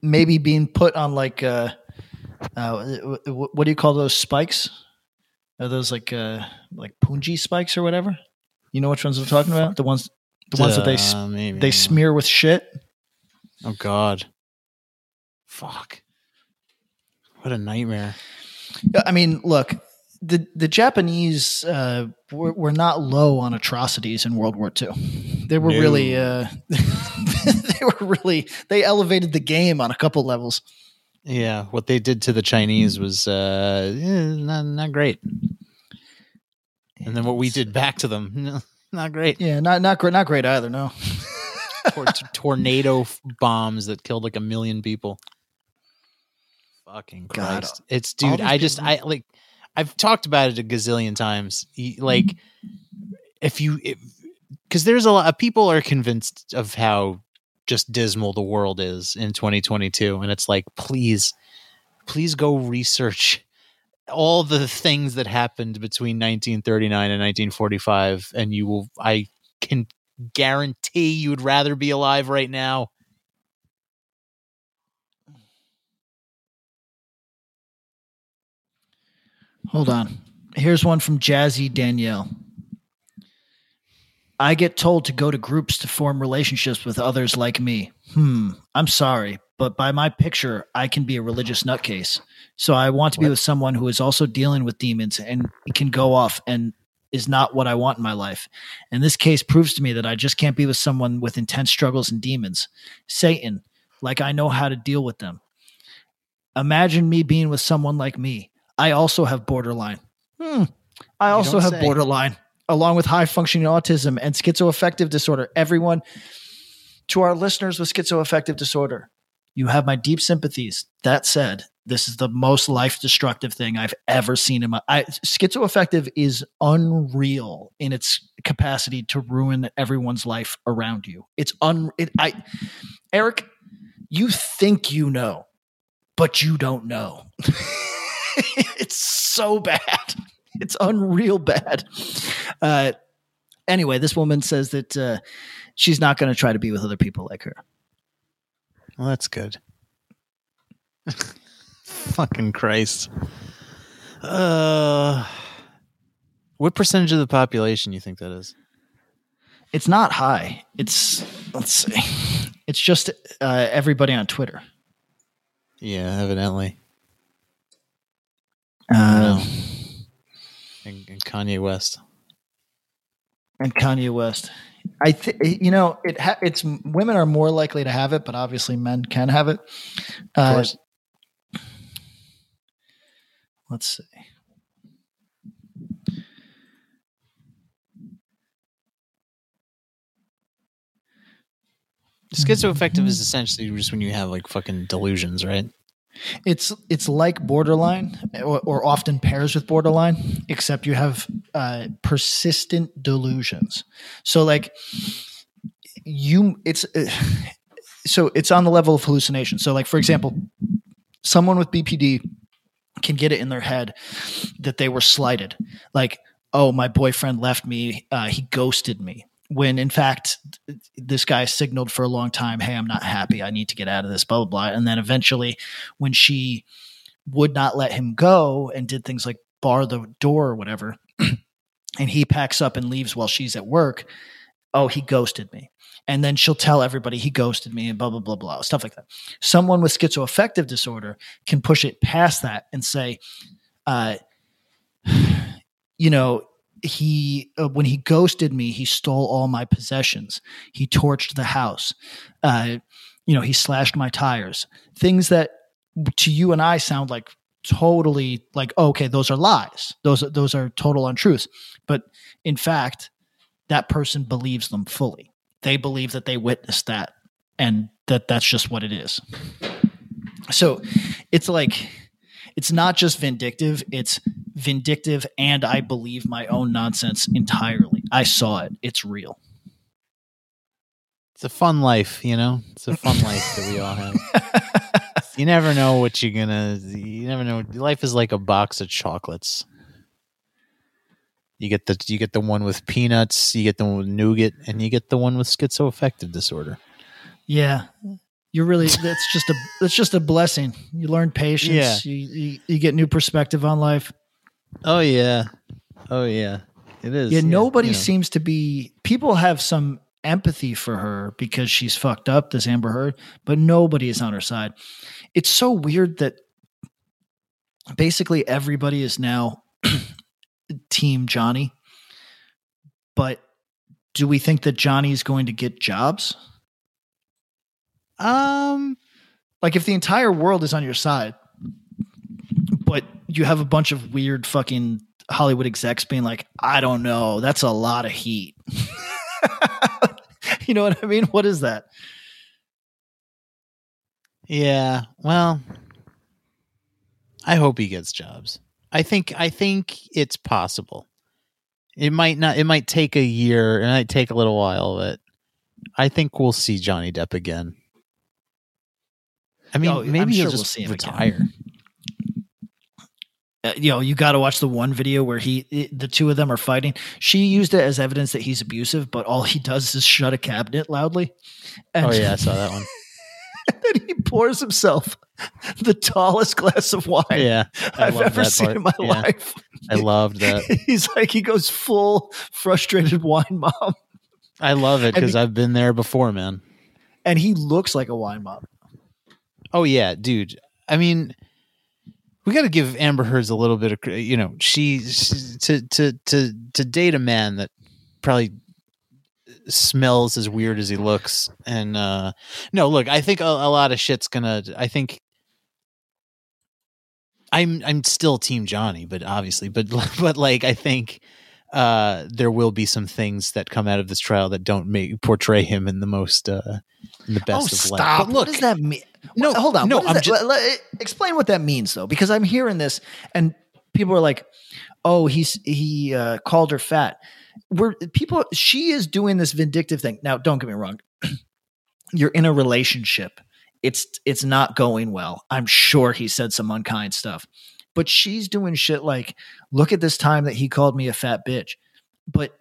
Speaker 4: maybe being put on like uh, uh, what do you call those spikes? Are those like uh, like punji spikes or whatever? You know which ones I'm talking about? The ones the ones that they uh, maybe. they smear with shit.
Speaker 3: Oh God, fuck! What a nightmare.
Speaker 4: I mean, look, the the Japanese uh, were, were not low on atrocities in World War II. They were no. really uh, they were really they elevated the game on a couple levels.
Speaker 3: Yeah, what they did to the Chinese was uh, eh, not not great, and then what we did back to them, no, not great.
Speaker 4: Yeah, not not great, not great either. No.
Speaker 3: Tor- tornado bombs that killed like a million people. Fucking
Speaker 4: God,
Speaker 3: Christ! it's dude. I just
Speaker 4: people-
Speaker 3: I like I've talked about it a gazillion times. Y- mm-hmm. Like if you because there's a lot of uh, people are convinced of how just dismal the world is in 2022 and it's like please please go research all the things that happened between 1939 and 1945 and you will i can guarantee you'd rather be alive right now
Speaker 4: Hold on. Here's one from Jazzy Danielle. I get told to go to groups to form relationships with others like me. Hmm, I'm sorry, but by my picture, I can be a religious nutcase. So I want to be with someone who is also dealing with demons and can go off and is not what I want in my life. And this case proves to me that I just can't be with someone with intense struggles and demons. Satan, like I know how to deal with them. Imagine me being with someone like me. I also have borderline. Hmm. I also have
Speaker 3: say.
Speaker 4: borderline, along with high functioning autism and schizoaffective disorder. Everyone, to our listeners with schizoaffective disorder, you have my deep sympathies. That said, this is the most life destructive thing I've ever seen in my. I, schizoaffective is unreal in its capacity to ruin everyone's life around you. It's un. It, I, Eric, you think you know, but you don't know. it's so bad. It's unreal bad. Uh, anyway, this woman says that uh, she's not going to try to be with other people like her.
Speaker 3: well that's good fucking christ uh what percentage of the population you think that is
Speaker 4: It's not high. It's let's see. It's just uh, everybody on Twitter.
Speaker 3: yeah evidently
Speaker 4: Uh,
Speaker 3: and, and kanye west
Speaker 4: and Kanye West. I think you know it. Ha- it's women are more likely to have it, but obviously men can have it.
Speaker 3: of
Speaker 4: Uh,
Speaker 3: course
Speaker 4: let's see.
Speaker 3: schizoaffective is essentially just when you have like fucking delusions right
Speaker 4: It's it's like borderline, or, or often pairs with borderline, except you have uh, persistent delusions. So like you, it's uh, so it's on the level of hallucination. So like for example, someone with BPD can get it in their head that they were slighted, like oh my boyfriend left me, uh, he ghosted me. When in fact, this guy signaled for a long time, "Hey, I'm not happy. I need to get out of this." Blah blah blah. And then eventually, when she would not let him go and did things like bar the door or whatever, and he packs up and leaves while she's at work, oh, he ghosted me. And then she'll tell everybody he ghosted me and blah, blah, blah, blah, stuff like that. Someone with schizoaffective disorder can push it past that and say, uh, you know, he uh, when he ghosted me he stole all my possessions. He torched the house. Uh, you know he slashed my tires. Things that to you and i sound like totally like oh, okay those are lies. Those those are total untruths. But in fact that person believes them fully they believe that they witnessed that and that that's just what it is so it's like it's not just vindictive it's vindictive and i believe my own nonsense entirely i saw it it's real
Speaker 3: It's a fun life, you know. It's a fun life that we all have. You never know what you're gonna. You never know. Life is like a box of chocolates. You get the you get the one with peanuts, you get the one with nougat, and you get the one with schizoaffective disorder.
Speaker 4: yeah you're really that's just a that's just a blessing you learn patience
Speaker 3: Yeah.
Speaker 4: you, you you get new perspective on life
Speaker 3: Oh yeah, oh yeah, it is.
Speaker 4: yeah, nobody
Speaker 3: you know.
Speaker 4: seems to be people have some empathy for her because she's fucked up this amber heard but nobody is on her side it's so weird that basically everybody is now team johnny but do we think that johnny's going to get jobs
Speaker 3: Um,
Speaker 4: Like if the entire world is on your side, but you have a bunch of weird fucking Hollywood execs being like, I don't know, that's a lot of heat. you know what I mean? What is that?
Speaker 3: yeah. Well, I hope he gets jobs. I think I think it's possible. It might not. It might take a year. It might take a little while, but I think we'll see Johnny Depp again. I mean,
Speaker 4: Oh, I'm
Speaker 3: maybe he'll
Speaker 4: sure we'll
Speaker 3: just
Speaker 4: him
Speaker 3: retire.
Speaker 4: Uh, you know, you got to watch the one video where he, it- the two of them are fighting. She used it as evidence that he's abusive, but all he does is shut a cabinet loudly. And
Speaker 3: Oh yeah, I saw that one.
Speaker 4: then he pours himself the tallest glass of wine
Speaker 3: Yeah, I
Speaker 4: I've ever seen
Speaker 3: part.
Speaker 4: in my
Speaker 3: Yeah.
Speaker 4: life.
Speaker 3: I loved that.
Speaker 4: He's like, he goes full frustrated wine mom,
Speaker 3: I love it because I've been there before, man.
Speaker 4: and he looks like a wine mom.
Speaker 3: Oh yeah, dude. I mean, we got to give Amber Heard's a little bit of, you know, she, she to to to to date a man that probably smells as weird as he looks, and uh no, look, I think a, a lot of shit's gonna. I think. I'm I'm still Team Johnny, but obviously, but but like I think uh there will be some things that come out of this trial that don't make portray him in the most uh in the best of light. But look,
Speaker 4: what does that mean?
Speaker 3: No,
Speaker 4: What- hold on.
Speaker 3: no,
Speaker 4: what
Speaker 3: I'm
Speaker 4: that-
Speaker 3: just-
Speaker 4: let- let- explain what that means, though, because I'm hearing this, and people are like, "Oh, he's he uh, called her fat." We're people. She is doing this vindictive thing. Now, don't get me wrong. You're in a relationship. It's it's not going well. I'm sure he said some unkind stuff, but she's doing shit like, "Look at this time that he called me a fat bitch," but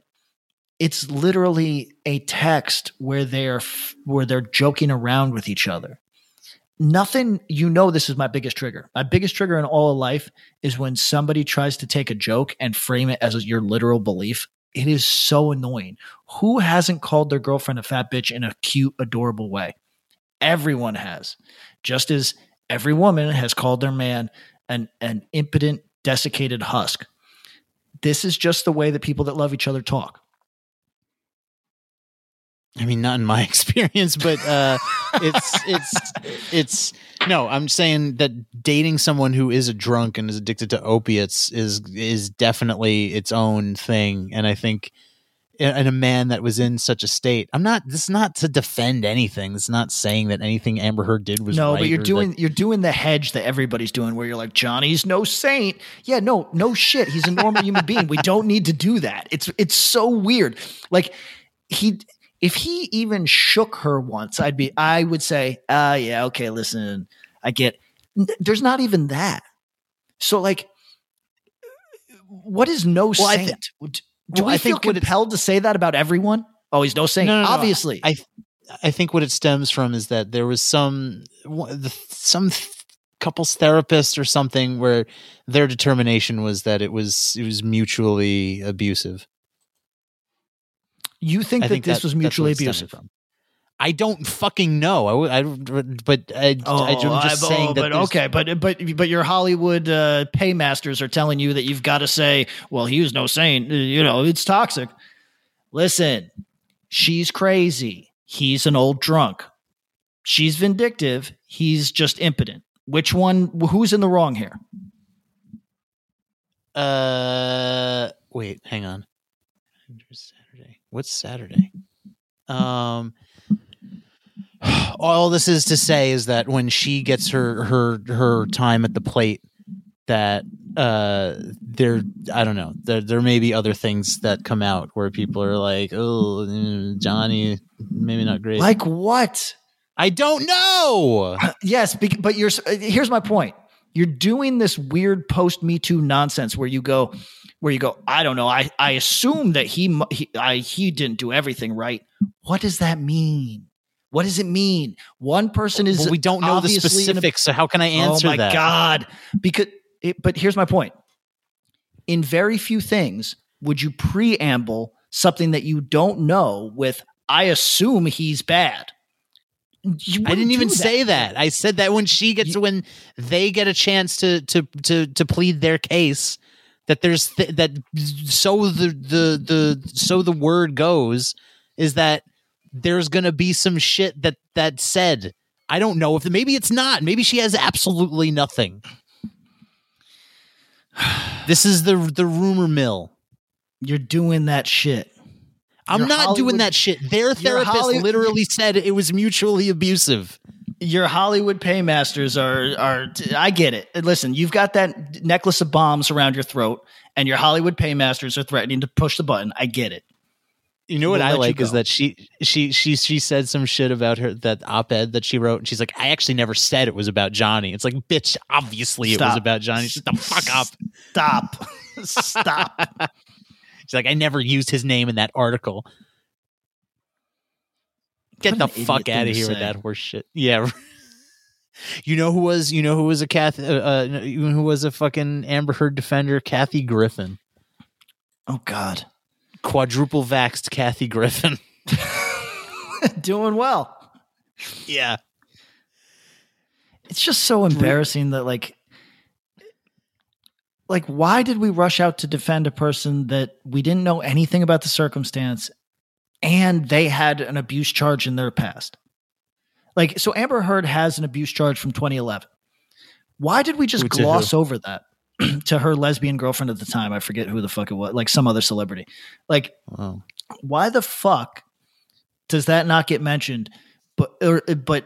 Speaker 4: it's literally a text where they're where they're joking around with each other nothing you know this is my biggest trigger. My biggest trigger in all of life is when somebody tries to take a joke and frame it as your literal belief. It is so annoying. Who hasn't called their girlfriend a fat bitch in a cute adorable way? Everyone has. Just as every woman has called their man an an impotent desiccated husk. This is just the way that people that love each other talk
Speaker 3: I mean, not in my experience, but uh, it's it's it's no. I'm saying that dating someone who is a drunk and is addicted to opiates is is definitely its own thing, and I think and a man that was in such a state. I'm not. This is not to defend anything. It's not saying that anything Amber Heard did was
Speaker 4: no,
Speaker 3: right
Speaker 4: but you're doing
Speaker 3: that-
Speaker 4: you're doing the hedge that everybody's doing, where you're like Johnny's no saint. Yeah, no, no shit. He's a normal human being. We don't need to do that. It's it's so weird. Like he, if he even shook her once, I'd be, I would say, ah, yeah, okay, listen, I get. There's not even that. So like, what is no
Speaker 3: Well, I thi-
Speaker 4: saint? Do
Speaker 3: well,
Speaker 4: we
Speaker 3: I
Speaker 4: feel
Speaker 3: think what it's-
Speaker 4: compelled to say that about everyone? Oh, he's no saint.
Speaker 3: No, no, no, no.
Speaker 4: Obviously,
Speaker 3: I I think what it stems from is that there was some the- some th- couples therapist or something where their determination was that it was it was mutually abusive.
Speaker 4: You think
Speaker 3: I
Speaker 4: that
Speaker 3: think
Speaker 4: this
Speaker 3: that-
Speaker 4: was mutually abusive.
Speaker 3: I don't fucking know. I, would- I but I,
Speaker 4: Oh,
Speaker 3: I, am just
Speaker 4: I-
Speaker 3: saying
Speaker 4: oh,
Speaker 3: that.
Speaker 4: but okay, but but but your Hollywood uh, paymasters are telling you that you've got to say, well, he was no saint. Uh, You know, it's toxic. Listen, she's crazy. He's an old drunk. She's vindictive. He's just impotent. Which one? Who's in the wrong here?
Speaker 3: Uh, wait, hang on. What's Saturday? Um, all this is to say is that when she gets her her her time at the plate, that uh, there I don't know there there may be other things that come out where people are like, oh, Johnny, maybe not great.
Speaker 4: Like what?
Speaker 3: I don't know.
Speaker 4: Yes, but you're. uh, Here's my point. You're doing this weird post Me Too nonsense where you go, where you go. I don't know. I I assume that he he I, he didn't do everything right. What does that mean? What does it mean? One person is.
Speaker 3: But we don't know the
Speaker 4: in a-
Speaker 3: specifics, so how can I oh answer
Speaker 4: oh my
Speaker 3: that?
Speaker 4: god! Because, it, but here's my point. In very few things would you preamble something that you don't know with. I assume he's bad. You
Speaker 3: I didn't even
Speaker 4: do
Speaker 3: say that. I said that when she gets when they get a chance to to to to plead their case that there's th- that so the the the so the word goes is that there's going to be some shit that that said I don't know if maybe it's not. Maybe she has absolutely nothing. This is the the rumor mill.
Speaker 4: You're doing that shit.
Speaker 3: I'm
Speaker 4: Your
Speaker 3: not doing that shit. Their therapist
Speaker 4: Holly-
Speaker 3: literally said it was mutually abusive.
Speaker 4: Your Hollywood paymasters are are. I get it. Listen, you've got that necklace of bombs around your throat, and your Hollywood paymasters are threatening to push the button. I get it.
Speaker 3: You know what
Speaker 4: We'll
Speaker 3: I like is that she she she she said some shit about her that op-ed that she wrote, and she's like, I actually never said it was about Johnny. It's like, bitch, obviously it was about Johnny. Shut the fuck up.
Speaker 4: Stop. Stop.
Speaker 3: She's like, I never used his name in that article. Get the fuck out of here with that horse shit. Yeah. you know who was you know who was a Kath uh, uh, who was a fucking Amber Heard defender? Kathy Griffin.
Speaker 4: Oh God.
Speaker 3: Quadruple vaxxed Kathy Griffin.
Speaker 4: Doing well.
Speaker 3: yeah.
Speaker 4: It's just so embarrassing that like like why did we rush out to defend a person that we didn't know anything about the circumstance and they had an abuse charge in their past? Like so Amber Heard has an abuse charge from 2011. Why did we just
Speaker 3: to
Speaker 4: gloss over that to her lesbian girlfriend at the time? I forget who the fuck it was, like some other celebrity. Like
Speaker 3: Oh.
Speaker 4: why the fuck does that not get mentioned? But or, but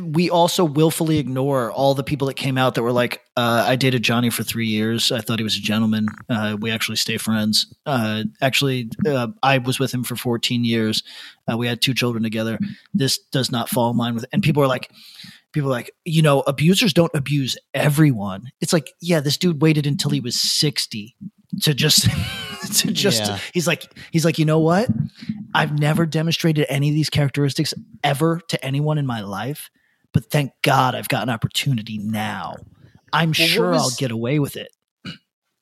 Speaker 4: we also willfully ignore all the people that came out that were like, uh, "I dated Johnny for three years. I thought he was a gentleman. Uh, we actually stay friends. Uh, actually, uh, I was with him for 14 years. Uh, we had two children together. This does not fall in line with." And people are like, people are like, you know, abusers don't abuse everyone. It's like, yeah, this dude waited until he was 60 to just to just
Speaker 3: Yeah.
Speaker 4: he's like he's like you know what i've never demonstrated any of these characteristics ever to anyone in my life but thank god i've got an opportunity now i'm
Speaker 3: what
Speaker 4: sure i'll get away with it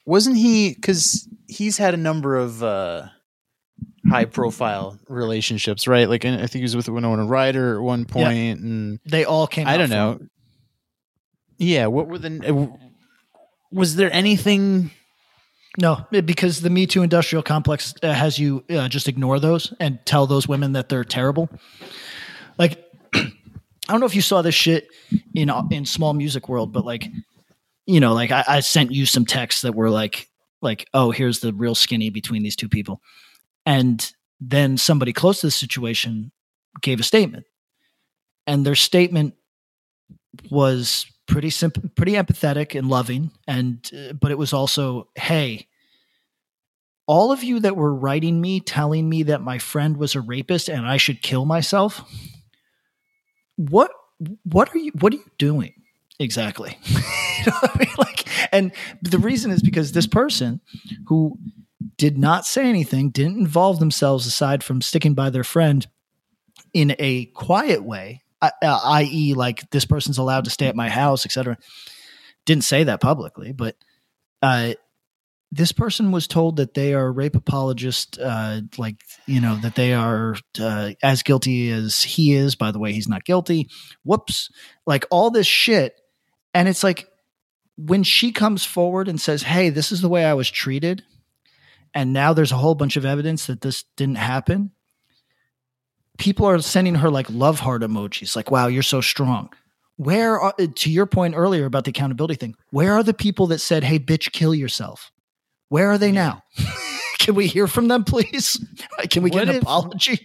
Speaker 3: Wasn't he cuz he's had a number of uh high profile relationships, right? Like I think he was with Winona Ryder at one point and
Speaker 4: they all came
Speaker 3: I don't know. Yeah, what were the was there anything
Speaker 4: No, because the Me Too industrial complex uh, has you uh, just ignore those and tell those women that they're terrible. Like, I don't know if you saw this shit in in small music world, but like, you know, like I, I sent you some texts that were like, like, oh, here's the real skinny between these two people, and then somebody close to the situation gave a statement, and their statement was pretty simple, pretty empathetic and loving, and uh, but it was also, hey, all of you that were writing me telling me that my friend was a rapist and I should kill myself, what what are you what are you doing exactly? you know I mean? Like, and the reason is because this person who did not say anything, didn't involve themselves aside from sticking by their friend in a quiet way, uh, i.e., like this person's allowed to stay at my house, etc. Didn't say that publicly, but uh, this person was told that they are rape apologist, uh, like you know that they are uh, as guilty as he is. By the way, he's not guilty. Whoops! Like all this shit, and it's like when she comes forward and says, "Hey, this is the way I was treated," and now there's a whole bunch of evidence that this didn't happen. People are sending her like love heart emojis, like "Wow, you're so strong." Where are, to your point earlier about the accountability thing? Where are the people that said, "Hey, bitch, kill yourself"? Where are they now? Can we hear from them, please? Can we get
Speaker 3: What
Speaker 4: an
Speaker 3: if-
Speaker 4: apology?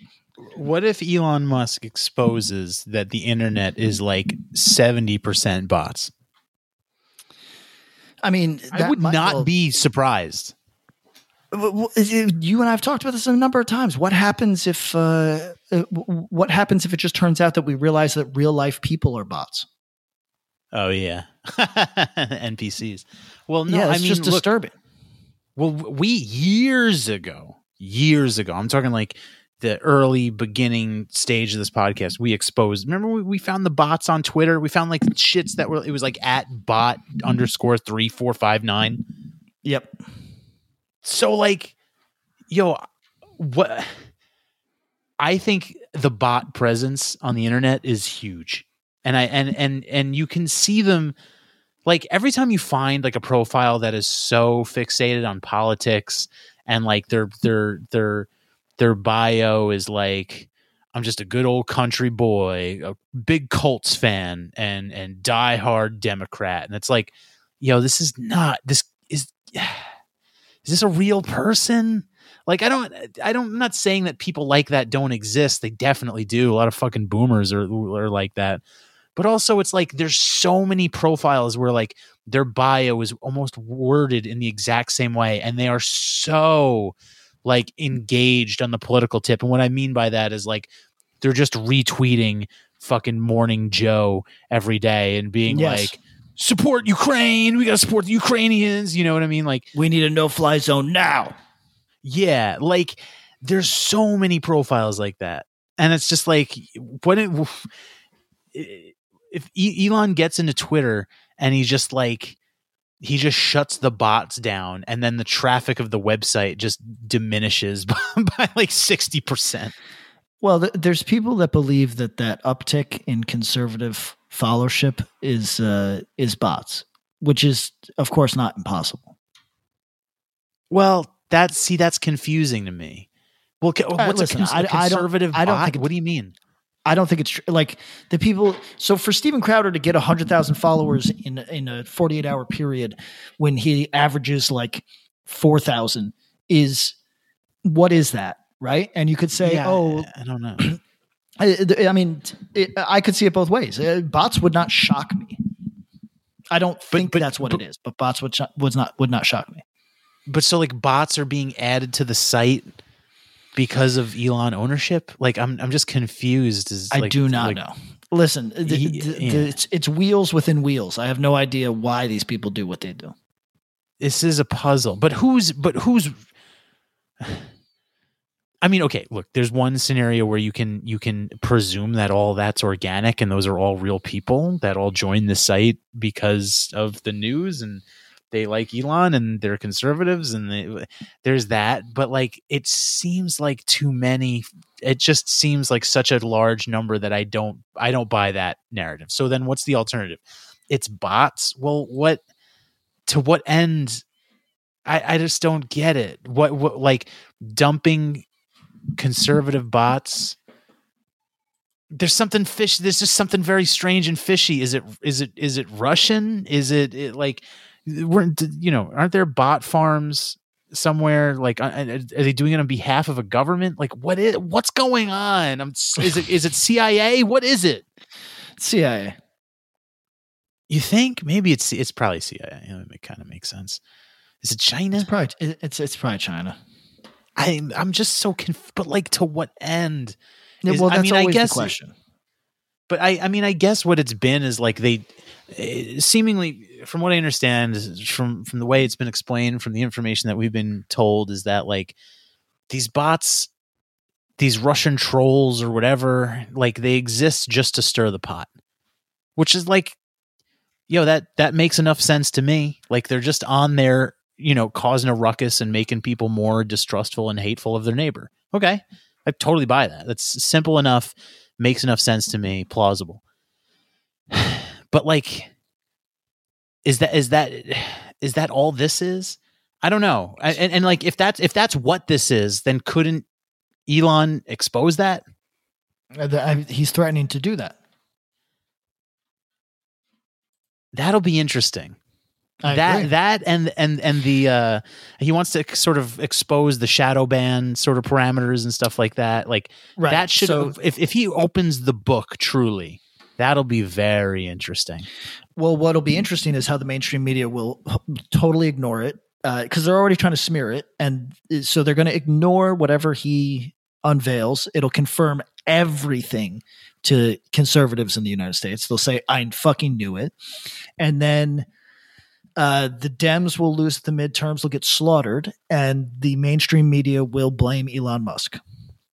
Speaker 3: what if Elon Musk exposes that the internet is like 70% bots?
Speaker 4: I mean,
Speaker 3: I would
Speaker 4: might-
Speaker 3: not
Speaker 4: well,
Speaker 3: be surprised.
Speaker 4: You and I have talked about this a number of times. What happens if? Uh, uh, what happens if it just turns out that we realize that real life people are bots?
Speaker 3: Oh yeah. NPCs. Well, no,
Speaker 4: yeah,
Speaker 3: I
Speaker 4: it's
Speaker 3: mean
Speaker 4: just
Speaker 3: look,
Speaker 4: disturbing.
Speaker 3: Well, we years ago, years ago, I'm talking like the early beginning stage of this podcast, we exposed. Remember, we, we found the bots on Twitter. We found like shits that were, it was like at bot underscore three, four, five, nine.
Speaker 4: Yep.
Speaker 3: So, like, yo, what? I think the bot presence on the internet is huge. And I, and, and, and you can see them like every time you find like a profile that is so fixated on politics and like their their their their bio is like I'm just a good old country boy, a big Colts fan, and and diehard Democrat. And it's like, yo, this is not this is is this a real person? Like I don't I don't I'm not saying that people like that don't exist. They definitely do. A lot of fucking boomers are are like that. But also it's like there's so many profiles where like their bio is almost worded in the exact same way and they are so like engaged on the political tip. And what I mean by that is like they're just retweeting fucking morning Joe every day and being
Speaker 4: Yes.
Speaker 3: like support Ukraine, we got to support the Ukrainians, you know what I mean? Like
Speaker 4: We need a no fly zone now.
Speaker 3: yeah, like there's so many profiles like that, and it's just like what it, if E- Elon gets into Twitter and he just like he just shuts the bots down, and then the traffic of the website just diminishes by, by like sixty percent.
Speaker 4: Well, th- there's people that believe that that uptick in conservative followership is uh, is bots, which is of course not impossible.
Speaker 3: Well, that's see, that's confusing to me. Well,
Speaker 4: right,
Speaker 3: what's
Speaker 4: listen,
Speaker 3: a, cons- a
Speaker 4: I- I don't-
Speaker 3: conservative
Speaker 4: I don't
Speaker 3: bot? what do you mean?
Speaker 4: I don't think it's tr- like the people. So for Steven Crowder to get hundred thousand followers in in a forty eight hour period, when he averages like four thousand, is what is that, right? And you could say,
Speaker 3: Yeah,
Speaker 4: oh,
Speaker 3: I don't know.
Speaker 4: I, I mean, it, I could see it both ways. Uh, bots would not shock me. I don't think
Speaker 3: but-
Speaker 4: that's what
Speaker 3: but-
Speaker 4: it is, but bots would, sho- would not would not shock me.
Speaker 3: but so like bots are being added to the site because of Elon ownership. Like I'm I'm just confused. As,
Speaker 4: I
Speaker 3: like-
Speaker 4: do not
Speaker 3: like-
Speaker 4: know. Listen, the, the- the- it's it's wheels within wheels. I have no idea why these people do what they do.
Speaker 3: This is a puzzle. But who's but who's I mean, okay, look, there's one scenario where you can you can presume that all that's organic and those are all real people that all join the site because of the news and they like Elon and they're conservatives and they, there's that but like it seems like too many it just seems like such a large number that I don't I don't buy that narrative. So then what's the alternative? It's bots. Well, what to what end? I I just don't get it. What what like dumping conservative bots there's something fish there's just something very strange and fishy is it is it is it russian is it, it like we're you know aren't there bot farms somewhere? Like uh, are they doing it on behalf of a government? Like what is what's going on? I'm is it is it cia what is it?
Speaker 4: CIA.
Speaker 3: you think? Maybe it's it's probably cia it kind of makes sense. Is it china?
Speaker 4: It's probably it's it's probably China.
Speaker 3: i i'm just so conf- but like to what end?
Speaker 4: Yeah,
Speaker 3: Is-
Speaker 4: well,
Speaker 3: I
Speaker 4: that's
Speaker 3: mean, I
Speaker 4: always
Speaker 3: guess-
Speaker 4: the question.
Speaker 3: But I, I mean, I guess what it's been is like they, eh, seemingly, from what I understand, from from the way it's been explained, from the information that we've been told, is that like these bots, these Russian trolls or whatever, like they exist just to stir the pot, which is like, yo, that that makes enough sense to me. Like they're just on there, you know, causing a ruckus and making people more distrustful and hateful of their neighbor. Okay, I totally buy that. That's simple enough makes enough sense to me, plausible. But like, is that is that is that all this is? I don't know. I- And, and like, if that's if that's what this is, then couldn't Elon expose that?
Speaker 4: Uh, He's threatening to do that.
Speaker 3: That'll be interesting.
Speaker 4: I
Speaker 3: that
Speaker 4: agree.
Speaker 3: that and and and the uh he wants to sort of expose the shadow ban sort of parameters and stuff like that. Like
Speaker 4: right.
Speaker 3: that should
Speaker 4: So,
Speaker 3: if if he opens the book truly, that'll be very interesting.
Speaker 4: well, what'll be interesting is how the mainstream media will totally ignore it because they're already trying to smear it, and uh, so they're going to ignore whatever he unveils. It'll confirm everything to conservatives in the United States. They'll say, "I fucking knew it," and then. Uh, the Dems will lose the midterms, will get slaughtered, and the mainstream media will blame Elon Musk.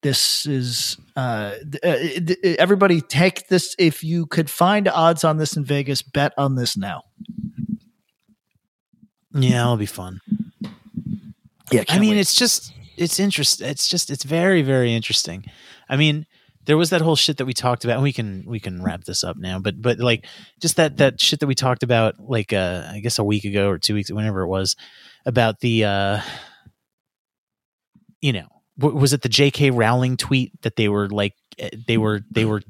Speaker 4: This is uh, uh, th- everybody take this. If you could find odds on this in Vegas, bet on this now.
Speaker 3: Yeah, it'll be fun.
Speaker 4: Yeah,
Speaker 3: I mean, it's just it's interesting. It's just it's very very interesting. I mean, there was that whole shit that we talked about. And we can we can wrap this up now, but but like just that that shit that we talked about like uh I guess a week ago or two weeks whenever it was about the uh you know was it the J.K. Rowling tweet that they were like eh, they were they were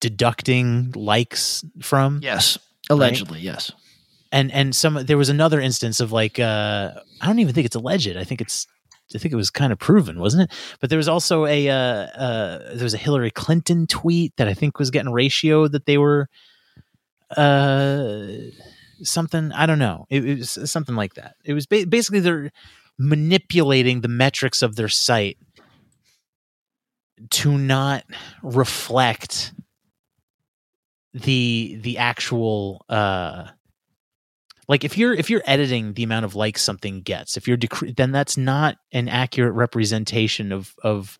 Speaker 3: deducting likes from?
Speaker 4: Yes, allegedly, right? yes.
Speaker 3: And and some there was another instance of like uh I don't even think it's alleged. I think it's I think it was kind of proven, wasn't it? But there was also a uh, uh, there was a Hillary Clinton tweet that I think was getting ratio that they were uh something I don't know. It, it was something like that. It was ba- basically they're manipulating the metrics of their site to not reflect the the actual uh like if you're if you're editing the amount of likes something gets if you're dec- then that's not an accurate representation of of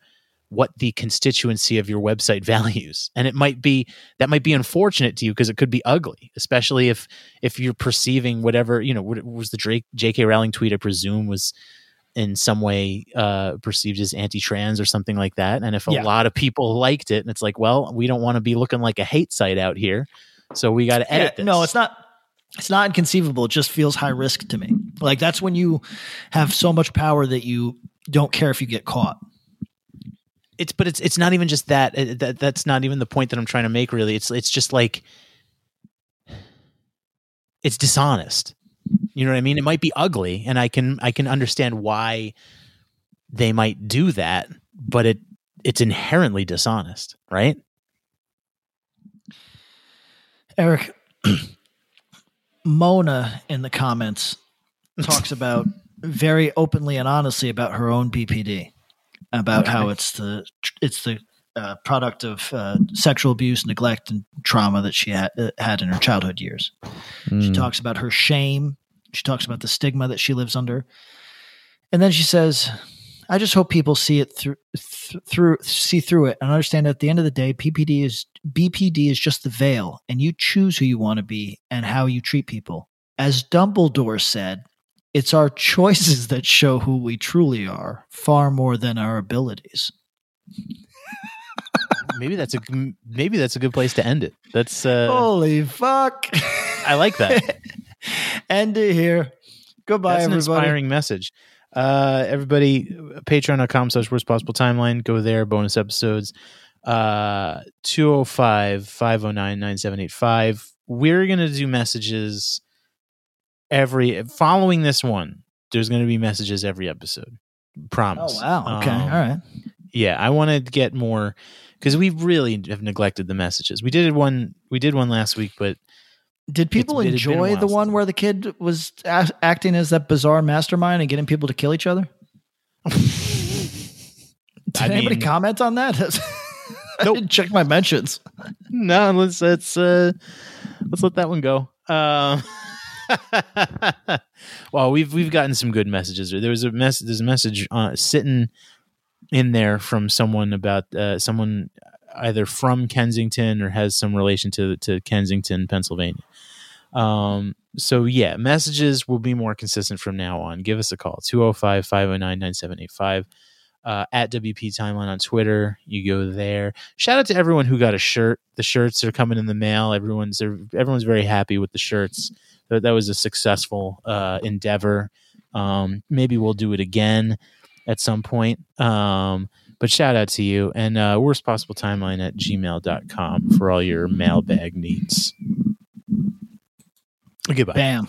Speaker 3: what the constituency of your website values. And it might be that might be unfortunate to you because it could be ugly especially if if you're perceiving whatever you know what was the Drake jk rowling tweet i presume was in some way uh perceived as anti-trans or something like that. And if a yeah. lot of people liked it and it's like well we don't want to be looking like a hate site out here so we got to edit yeah,
Speaker 4: no it's not it's not inconceivable it just feels high risk to me like that's when you have so much power that you don't care if you get caught
Speaker 3: it's but it's it's not even just that. that that's not even the point that I'm trying to make. Really, it's it's just like it's dishonest. You know what I mean? It might be ugly, and I can I can understand why they might do that, but it it's inherently dishonest, right?
Speaker 4: Eric, Mona in the comments talks about very openly and honestly about her own BPD about okay. how it's the it's the uh, product of uh, sexual abuse, neglect, and trauma that she had, uh, had in her childhood years. Mm. She hmm. talks about her shame. She talks about the stigma that she lives under, and then she says, "I just hope people see it through, th- through, see through it, and understand that at the end of the day, PPD is BPD is just the veil, and you choose who you want to be and how you treat people." As Dumbledore said, it's our choices that show who we truly are, far more than our abilities.
Speaker 3: maybe that's a maybe that's a good place to end it. That's uh,
Speaker 4: holy fuck.
Speaker 3: I like that.
Speaker 4: end it here. Goodbye,
Speaker 3: that's
Speaker 4: everybody.
Speaker 3: An inspiring message. Uh, everybody, patreon.com slash worst possible timeline. Go there. Bonus episodes. Uh, 205 509 9785. We're going to do messages every following this one. There's going to be messages every episode. Promise.
Speaker 4: Oh wow. Okay. Um, All right.
Speaker 3: Yeah, I want to get more because we really have neglected the messages. We did one. We did one last week, but
Speaker 4: did people enjoy the one where the kid was a- acting as that bizarre mastermind and getting people to kill each other? Did I anybody mean, comment on that? I nope. didn't check my mentions.
Speaker 3: No, let's let's uh, let's let that one go. Uh, well, we've we've gotten some good messages. There was a mess. There's a message uh, sitting in there from someone about uh, someone either from Kensington or has some relation to to Kensington, Pennsylvania. Um, so yeah, messages will be more consistent from now on. Give us a call 205 509 9785. Uh, at WP Timeline on Twitter. You go there. Shout out to everyone who got a shirt. The shirts are coming in the mail. Everyone's everyone's very happy with the shirts that, that was a successful uh, endeavor. Um, maybe we'll do it again at some point. Um, but shout out to you and uh, worst possible timeline at gmail.com for all your mailbag needs. Goodbye.
Speaker 4: Bam.